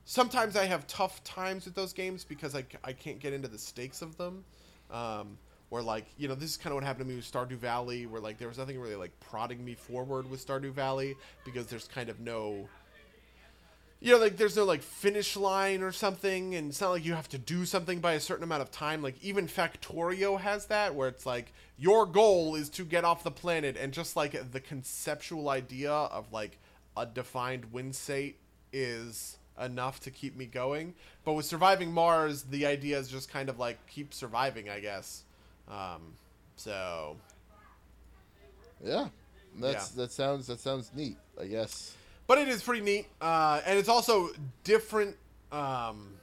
sometimes i have tough times with those games because i, I can't get into the stakes of them. Um, where like you know this is kind of what happened to me with stardew valley where like there was nothing really like prodding me forward with stardew valley because there's kind of no you know, like there's no like finish line or something, and it's not like you have to do something by a certain amount of time. Like even Factorio has that, where it's like your goal is to get off the planet, and just like the conceptual idea of like a defined win state is enough to keep me going. But with surviving Mars, the idea is just kind of like keep surviving, I guess. Um, so Yeah. That's that sounds that sounds neat. I guess. But it is pretty neat uh, and it's also different um,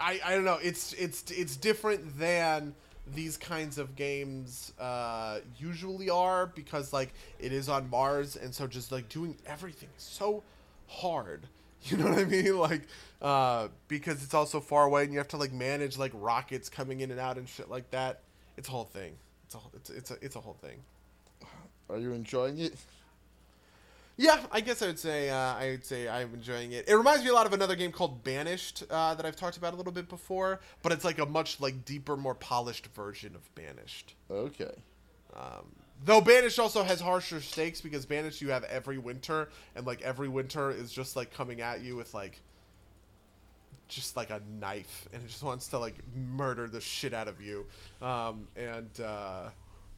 I, I don't know it's it's it's different than these kinds of games uh, usually are because like it is on Mars and so just like doing everything is so hard you know what I mean like uh, because it's also far away and you have to like manage like rockets coming in and out and shit like that it's a whole thing it's a it's it's a it's a whole thing. Are you enjoying it? Yeah, I guess I would say uh, I would say I'm enjoying it. It reminds me a lot of another game called Banished uh, that I've talked about a little bit before, but it's like a much like deeper, more polished version of Banished. Okay. Um, though Banished also has harsher stakes because Banished you have every winter, and like every winter is just like coming at you with like just like a knife, and it just wants to like murder the shit out of you. Um, and uh,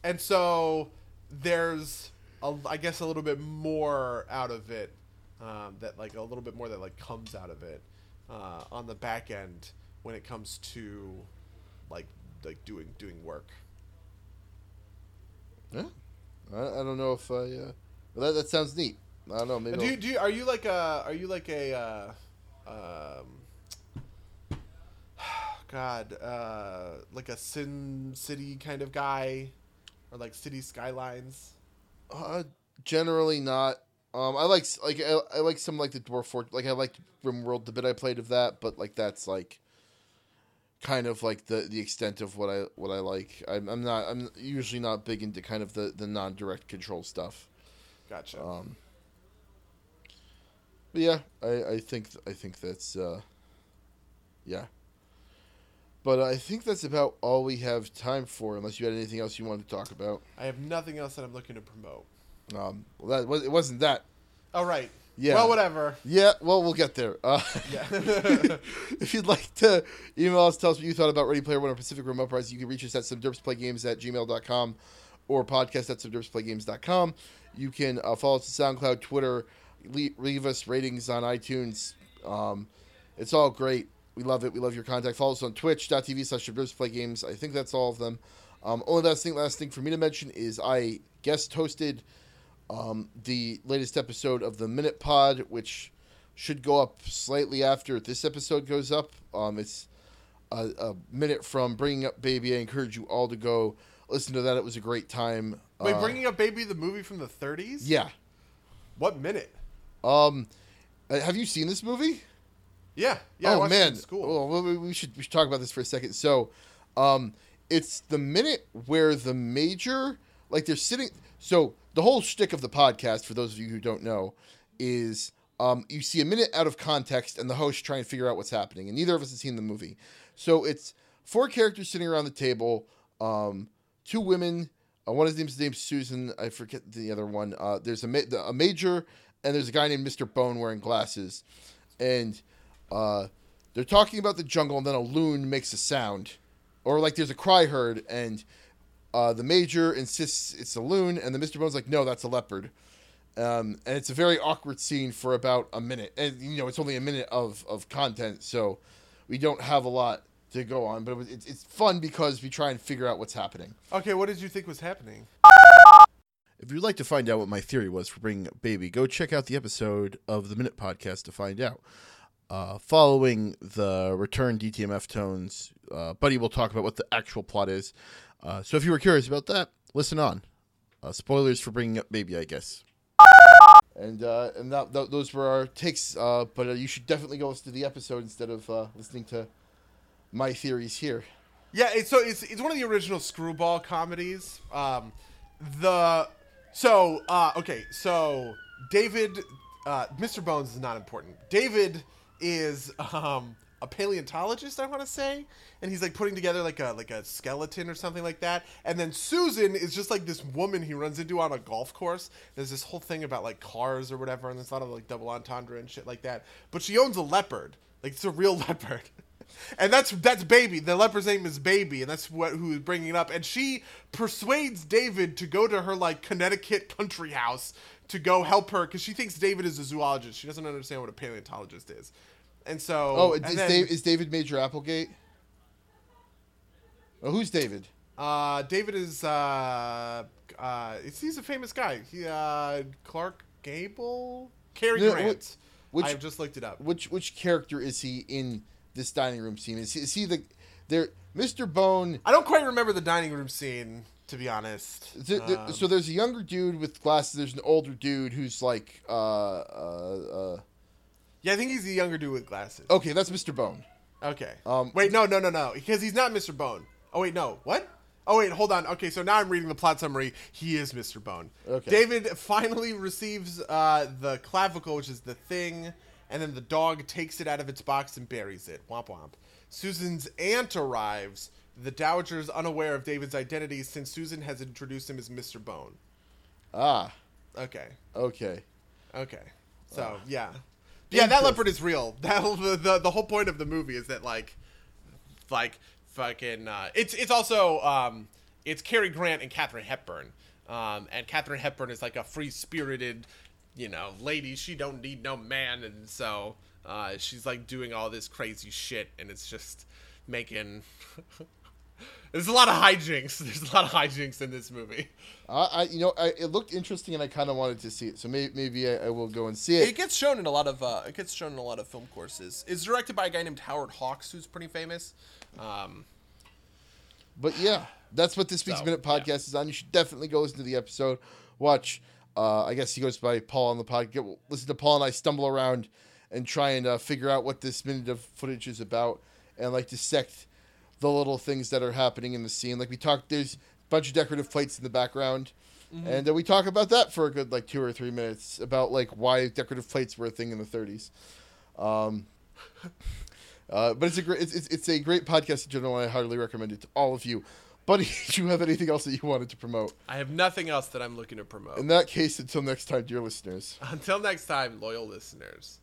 and so there's a, I guess a little bit more out of it um, that like a little bit more that like comes out of it uh, on the back end when it comes to like like doing doing work. Yeah. I, I don't know if I. Uh, well, that that sounds neat. I don't know. Maybe. Do you, do you, are you like a are you like a uh, um, God uh, like a SimCity kind of guy or like City Skylines? Uh, generally not. Um, I like like I, I like some like the Dwarf Fort. Like I liked RimWorld the bit I played of that, but like that's like kind of like the the extent of what I what I like. I'm, I'm not. I'm usually not big into kind of the the non direct control stuff. Gotcha. Um, but yeah, I I think I think that's uh, yeah. But I think that's about all we have time for, unless you had anything else you wanted to talk about. I have nothing else that I'm looking to promote. Um, well, that was it. Wasn't that? All right. Yeah. Well, whatever. Yeah, well, we'll get there. Uh, Yeah. if you'd like to email us, tell us what you thought about Ready Player One or Pacific Rim Uprising, you can reach us at subderpsplaygames at gmail.com or podcast at subderpsplaygames.com. You can uh, follow us on SoundCloud, Twitter, leave, leave us ratings on iTunes. Um, it's all great. We love it. We love your contact. Follow us on twitch.tv slash subderpsplaygames. I think that's all of them. Um, only last thing, last thing for me to mention is I guest hosted um, the latest episode of the Minute Pod, which should go up slightly after this episode goes up. Um, it's a, a minute from bringing up baby. I encourage you all to go listen to that. It was a great time. Wait, Uh, bringing up Baby the movie from the 30s? yeah. What minute? Um, uh, have you seen this movie? Yeah. Yeah. Oh man, school. Well, we, we should we should talk about this for a second. So, um, it's the minute where the major like they're sitting. So the whole shtick of the podcast, for those of you who don't know, is um, you see a minute out of context, and the host trying to figure out what's happening. And neither of us has seen the movie, so it's four characters sitting around the table. Um, two women. Uh, one of his name's named Susan. I forget the other one. Uh, there's a ma- a major, and there's a guy named Mister Bone wearing glasses, and uh, they're talking about the jungle, and then a loon makes a sound, or like there's a cry heard, and uh, the major insists it's a loon, and the Mister Bone's like, no, that's a leopard. Um, and it's a very awkward scene for about a minute, and you know it's only a minute of of content, so we don't have a lot to go on. But it was, it's, it's fun because we try and figure out what's happening. Okay, what did you think was happening? If you'd like to find out what my theory was for bringing up Baby, go check out the episode of the Minute Podcast to find out. Uh, following the return DTMF tones, uh, Buddy will talk about what the actual plot is. Uh, so if you were curious about that, listen on. Uh, spoilers for bringing up Baby, I guess. And uh, and that, th- those were our takes. Uh, but you should definitely go listen to the episode instead of listening to my theories here. Yeah, it's, so it's it's one of the original screwball comedies. Um, the so okay, so David, Mr. Bones is not important. David is um, a paleontologist, I want to say, and he's like putting together like a like a skeleton or something like that. And then Susan is just like this woman he runs into on a golf course. There's this whole thing about like cars or whatever, and there's a lot of like double entendre and shit like that. But she owns a leopard, like it's a real leopard. And that's that's baby. The leopard's name is baby, and that's what who is bringing it up. And she persuades David to go to her like Connecticut country house to go help her because she thinks David is a zoologist. She doesn't understand what a paleontologist is. And so, Oh, and is, then, Dave, is David Major Applegate? Oh, who's David? uh, David is. Uh, uh, he's a famous guy. He uh, Clark Gable, Cary No, Grant. which- I've just looked it up. Which which character is he in this dining room scene? Is he, is he the there? Mr. Bone. I don't quite remember the dining room scene, to be honest. th- th- Um, so there's a younger dude with glasses. There's an older dude who's like, uh, uh, uh, yeah, I think he's the younger dude with glasses. okay, that's Mr. Bone. Okay. Um, wait, no, no, no, no, because he's not Mr. Bone. Oh wait, no. What? Oh wait, hold on. Okay, so now I'm reading the plot summary. He is Mr. Bone. Okay. David finally receives uh, the clavicle, which is the thing, and then the dog takes it out of its box and buries it. Womp womp. Susan's aunt arrives. The Dowager is unaware of David's identity since Susan has introduced him as Mr. Bone. Ah, Okay. okay. Okay. So yeah, yeah, that leopard is real. That the, the the whole point of the movie is that like, like fucking. Uh, it's it's also um, it's Cary Grant and Katharine Hepburn. Um, and Katharine Hepburn is like a free spirited, you know, lady. She don't need no man, and so uh, she's like doing all this crazy shit, and it's just making. There's a lot of hijinks. There's a lot of hijinks in this movie. I, I you know, I, it looked interesting, and I kind of wanted to see it. So maybe, maybe I, I will go and see it. It gets shown in a lot of uh, it gets shown in a lot of film courses. It's directed by a guy named Howard Hawks, who's pretty famous. Um, But yeah, that's what this week's So, minute yeah. podcast is on. You should definitely go listen to the episode. Watch. Uh, I guess he goes by Paul on the podcast. Listen to Paul and I stumble around and try and uh, figure out what this minute of footage is about, and like dissect the little things that are happening in the scene. Like we talked, there's a bunch of decorative plates in the background, Mm-hmm. and uh, we talk about that for a good like two or three minutes about like why decorative plates were a thing in the 30s. Um, uh, but it's a great, it's, it's, it's a great podcast in general. and I highly recommend it to all of you. Buddy, do you have anything else that you wanted to promote? I have nothing else that I'm looking to promote. In that case, until next time, dear listeners. Until next time, loyal listeners.